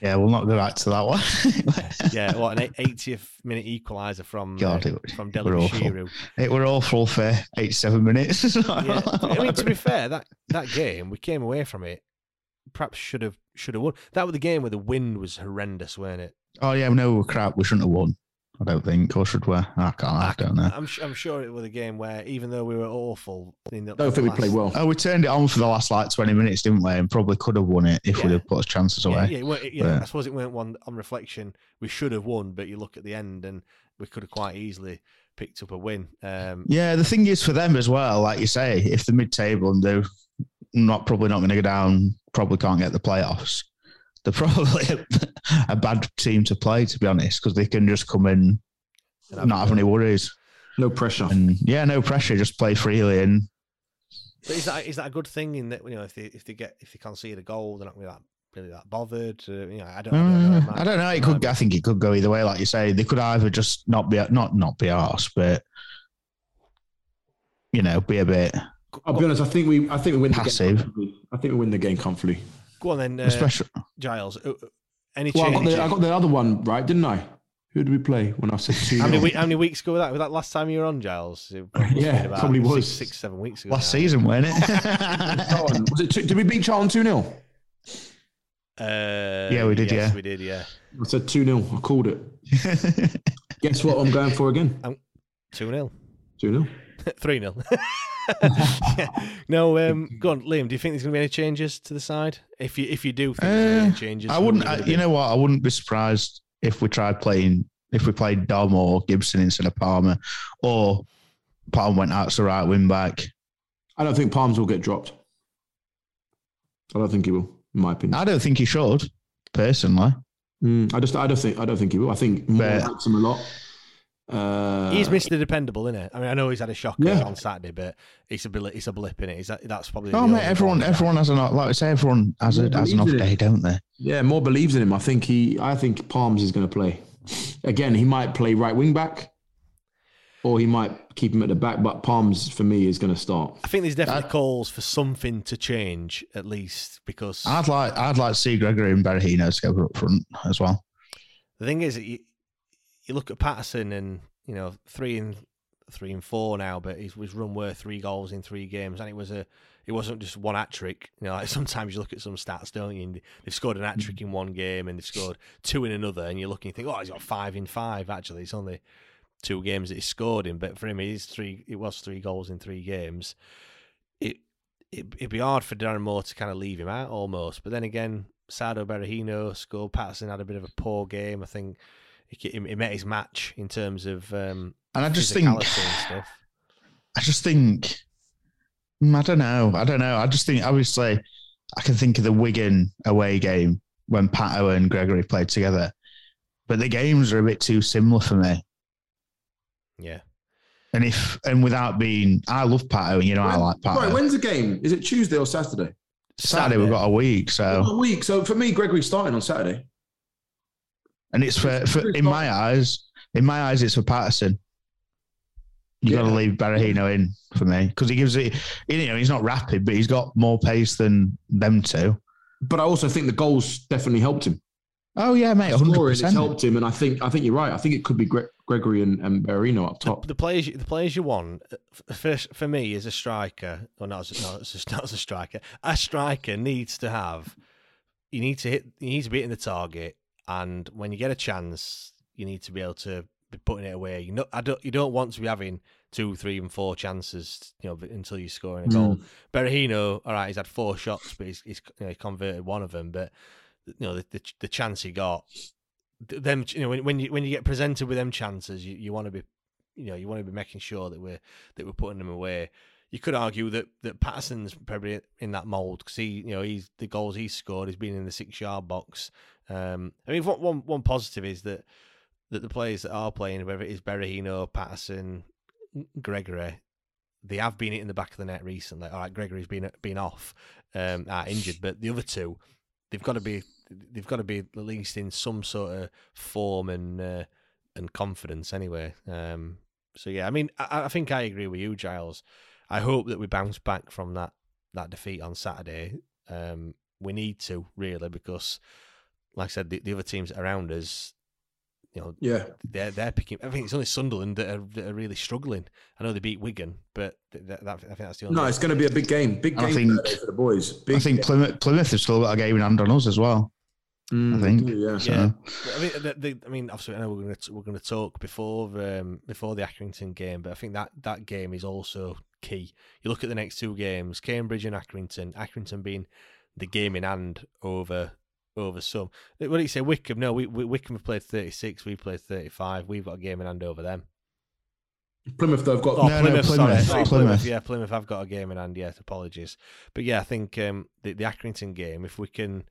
Yeah, we'll not go back to that one. yeah, what an 80th minute equaliser from God, uh, it, from Dele-Bashiru. It were awful for 87 minutes. yeah. I mean, to be fair, that that game we came away from it. Perhaps should have should have won. That was the game where the wind was horrendous, weren't it? Oh yeah, no we were crap. We shouldn't have won. I don't think, or should we? I can't. I don't know. I'm, I'm sure it was a game where, even though we were awful, in the, don't think last... we played well. Oh, we turned it on for the last like 20 minutes, didn't we? And probably could have won it if yeah. we'd have put our chances away. Yeah, yeah, it, yeah. I suppose it weren't one on reflection. We should have won, but you look at the end, and we could have quite easily picked up a win. Um, yeah, the thing is for them as well, like you say, if the mid-table and they're not probably not going to go down, probably can't get the playoffs they're probably a, a, bad team to play, to be honest, because they can just come in and not have any worries. No pressure. And yeah, no pressure. Just play freely. And but is that is that a good thing in that you know if they if they get if they can't see the goal, they're not really that really that bothered. Uh, you know, I don't. Uh, I don't know. I don't know. It could. I think it could go either way. Like you say, they could either just not be not not be arsed, but you know, be a bit. I'll be honest. I think we. I think we win passive. the game. I think we win the game comfortably. Go on then, uh, Especially, Giles. Uh, any well, I got, the, I got the other one right, didn't I? Who did we play when I said two? How many, how many weeks ago was that? Was that last time you were on, Giles? yeah, probably was six, six, seven weeks ago. Last now. season, wasn't it? was it? Two, did we beat Charlton two 0 uh, yeah, we did. Yes, yeah, we did. Yeah, I said two 0 I called it. Guess what? I'm going for again. Two 0 Two 0 Three 0 yeah. No, um, go on, Liam. Do you think there's going to be any changes to the side? If you if you do think uh, any changes, I wouldn't. I, you know what? I wouldn't be surprised if we tried playing if we played Dom or Gibson instead of Palmer, or Palmer went out to right wing back. I don't think Palms will get dropped. I don't think he will, in my opinion. I don't think he should, personally. Mm, I just, I don't think, I don't think he will. I think Moore likes him a lot. Uh, he's Mr. Dependable, isn't it? I mean, I know he's had a shocker yeah. on Saturday, but it's a blip, it's a blip in it. that that's probably? Oh mate, everyone everyone has an like I say, everyone has, a, has an off day, don't they? Yeah, Moore believes in him. I think he, I think Palms is going to play. Again, he might play right wing back, or he might keep him at the back. But Palms for me is going to start. I think there's definitely I'd, calls for something to change at least because I'd like I'd like to see Gregory and Berahino together up front as well. The thing is, you, you look at Paterson and you know three and three and four now, but he's, he's run worth three goals in three games, and it was a it wasn't just one hat trick. You know, like sometimes you look at some stats, don't you? And they've scored an hat trick mm. in one game and they've scored two in another, and you're looking, and think, oh, he's got five in five. Actually, it's only two games that he scored in, but for him, he's three. It was three goals in three games. It, it it'd be hard for Darren Moore to kind of leave him out almost, but then again, Saido Berahino scored. Paterson had a bit of a poor game. I think he, he met his match in terms of um, and I just think I just think Mm, I don't know. I don't know. I just think obviously I can think of the Wigan away game when Pato and Gregory played together, but the games are a bit too similar for me. Yeah. And if and without being, I love Pato, and you know when, I like Pato. Right, when's the game? Is it Tuesday or Saturday? Saturday, Saturday. we've got a week, so a week. So for me, Gregory's starting on Saturday, and it's for, for in my eyes, in my eyes, it's for Paterson. You yeah. got to leave Berahino in for me because he gives it. You know, he's not rapid, but he's got more pace than them two. But I also think the goals definitely helped him. Oh yeah, mate, hundred percent helped him, and I think I think you're right. I think it could be Gre- Gregory and, and Berahino up top. The, the, players, the players you want uh, for, for me as a striker, or not as a, not as a, not as a striker, a striker needs to have. You need to hit. You need to be hitting the target and when you get a chance, you need to be able to be putting it away. You know, I don't. You don't want to be having two, three, and four chances, you know, until you're scoring a goal. Mm. Berahino, all right, he's had four shots, but he's, he's you know, he converted one of them. But you know, the the, the chance he got, them, you know, when, when you when you get presented with them chances, you, you want to be, you know, you want to be making sure that we're that we're putting them away. You could argue that that Paterson's probably in that mould because he, you know, he's the goals he's scored. He's been in the six yard box. Um, I mean, one one positive is that that the players that are playing, whether it is Berahino, Paterson, Gregory, they have been in the back of the net recently. All right, Gregory's been been off, um, ah, injured, but the other two, they've got to be they've got to be at least in some sort of form and uh, and confidence anyway. Um, so yeah, I mean, I, I think I agree with you, Giles. I hope that we bounce back from that that defeat on Saturday. Um, we need to really because, like I said, the, the other teams around us, you know, Yeah. they're they're picking. I think it's only Sunderland that are, that are really struggling. I know they beat Wigan, but that, that, I think that's the only. No, it's going to be a big game. Big And I game think- for the boys. Big I think Plymouth, Plymouth have still got a game in hand on us as well. Mm, I think. yeah. So, Yeah, I mean, the, the, I mean, obviously, I know we're going to we're going to talk before um, before the Accrington game, but I think that that game is also key. You look at the next two games: Cambridge and Accrington. Accrington being the game in hand over over some. What do you say, Wycombe? No, we, we Wycombe have played thirty six. We played thirty five. We've got a game in hand over them. Plymouth, they've got Oh, No, no, Plymouth, Plymouth, sorry. Oh, Plymouth. Yeah, Plymouth. I've got a game in hand. Yeah, apologies. But yeah, I think um, the the Accrington game. If we can,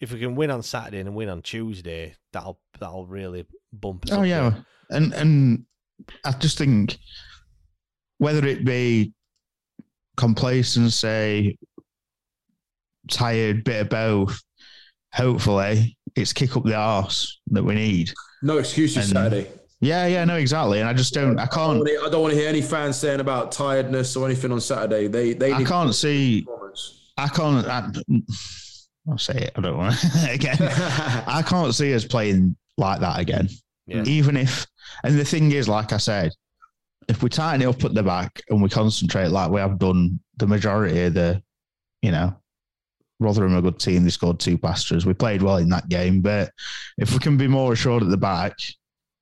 if we can win on Saturday and win on Tuesday, that'll that'll really bump us. oh up yeah, there. and and I just think whether it be complacency, tired, bit of both. Hopefully, it's kick up the arse that we need. no excuses And- Saturday. Yeah, yeah, no, exactly. And I just don't, I can't, I don't want to hear any fans saying about tiredness or anything on Saturday. They they I can't see. I can't. I, I'll say it. I don't want to again. I can't see us playing like that again. Yeah. Even if, and the thing is, like I said, if we tighten it up at the back and we concentrate like we have done the majority of the, you know, Rotherham are a good team. They scored two pastures. We played well in that game, but if we can be more assured at the back,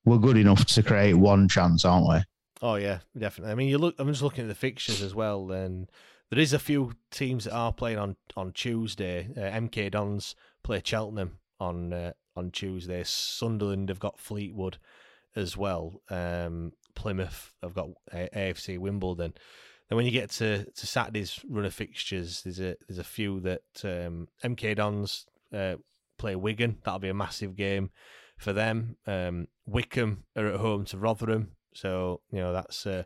we're good enough to create one chance, aren't we? Oh yeah, definitely. I mean, you look. I'm just looking at the fixtures as well, and there is a few teams that are playing on on Tuesday. Uh, MK Dons play Cheltenham on uh, on Tuesday. Sunderland have got Fleetwood as well. Um, Plymouth have got A- AFC Wimbledon. Then when you get to, to Saturday's run of fixtures, there's a there's a few that um, MK Dons uh, play Wigan. That'll be a massive game for them. Um, Wycombe are at home to Rotherham, so you know that's uh,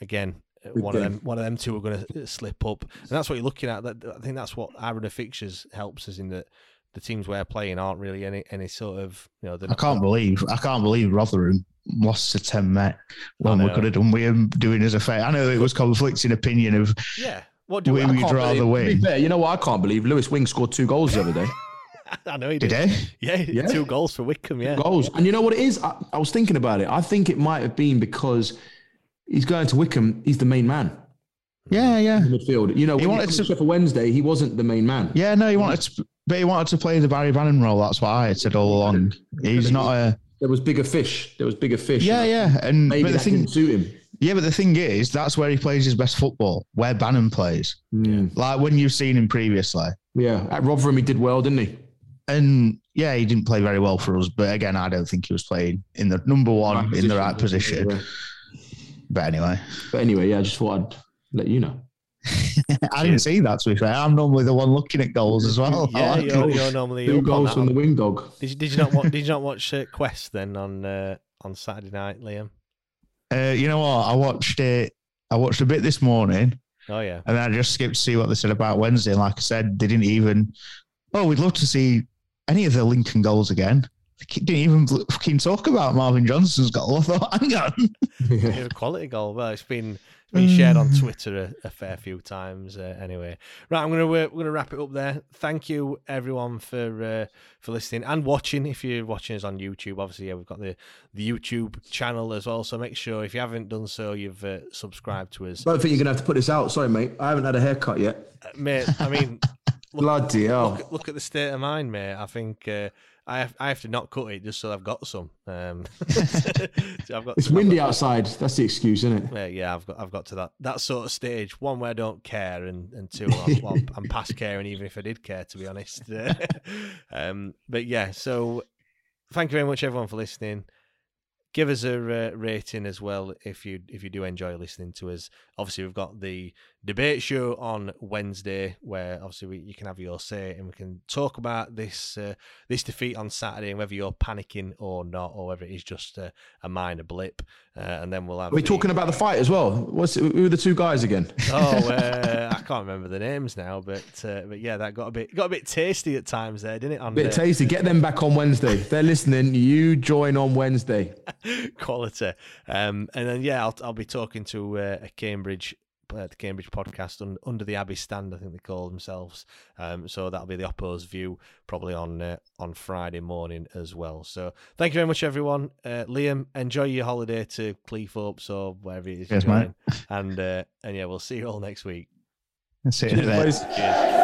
again uh, Big one of them. One of them two are going to slip up, and that's what you're looking at. That I think that's what our run of fixtures helps us in that the teams we're playing aren't really any any sort of you know. they're I not- can't believe I can't believe Rotherham lost to ten Met when we could have done with him doing us a favour. I know it was conflicting opinion of Yeah. What do we would rather believe- To be win. fair, you know what? I can't believe Lewis Wing scored two goals the other day. I know he Did did. he? Yeah, he did Yeah. two goals for Wycombe. Yeah. goals. And you know what it is? I, I was thinking about it. I think it might have been because he's going to Wycombe. He's the main man Yeah, yeah, in midfield. You know, He wanted to- to for Wednesday, he wasn't the main man. yeah. No, he wanted to, but he wanted to play the Barry Bannan role. That's why I said all along. He's not a There was bigger fish. There was bigger fish. yeah, yeah. And Maybe but the thing, didn't suit him. yeah, but the thing is, that's where he plays his best football. Where Bannan plays, Mm. like when you've seen him previously. Yeah, at Rotherham he did well, didn't he? And yeah, he didn't play very well for us. But again, I don't think he was playing in the number one in the right position. Yeah. But anyway, But anyway, yeah, I just thought I'd let you know. I didn't see that. To be fair, I'm normally the one looking at goals as well. Yeah, you're, you're normally Two goals from the wing dog. Did you, did you not watch? Did you not watch uh, Quest then on uh, on Saturday night, Liam? Uh, you know what? I watched it. I watched a bit this morning, Oh yeah. and then I just skipped to see what they said about Wednesday. And like I said, they didn't even. Oh, we'd love to see any of the Lincoln goals again. They didn't even fucking talk about Marvin Johnson's goal. I thought, hang on. It was a quality goal. Well, it's been been shared on Twitter a, a fair few times. Uh, anyway, right, I'm gonna uh, we're gonna wrap it up there. Thank you everyone for uh, for listening and watching. If you're watching us on YouTube, obviously, yeah, we've got the the YouTube channel as well. So make sure if you haven't done so, you've uh, subscribed to us, I don't think you're gonna have to put this out. Sorry, mate. I haven't had a haircut yet. Uh, mate. I mean. Bloody hell. Look, look, at the state of mind, mate. I think uh, I have I have to not cut it just so I've got some. Um, so got, it's windy got, outside. That's the excuse, isn't it? Yeah, yeah. I've got I've got to that that sort of stage. One where I don't care, and and two, I'm, well, I'm past caring, even if I did care, to be honest. um, but yeah, so thank you very much, everyone, for listening give us a uh, rating as well if you if you do enjoy listening to us. Obviously, we've got the debate show on Wednesday where obviously we, you can have your say and we can talk about this uh, this defeat on Saturday and whether you're panicking or not, or whether it is just a, a minor blip. Uh, and then we'll have. Are we the... talking about the fight as well? What's who are the two guys again? oh, uh, I can't remember the names now, but uh, but yeah, that got a bit got a bit tasty at times there, didn't it? A bit tasty. Get them back on Wednesday. If they're listening, you join on Wednesday. quality. Um, and then yeah, I'll I'll be talking to uh, a Cambridge uh, the Cambridge podcast un, under the Abbey stand, I think they call themselves. Um, so that'll be the opposed view probably on uh, on Friday morning as well. So thank you very much, everyone. Uh, Liam, enjoy your holiday to Cleethorpes or wherever it is yes, you're going. And uh, and yeah, we'll see you all next week. See you Cheers,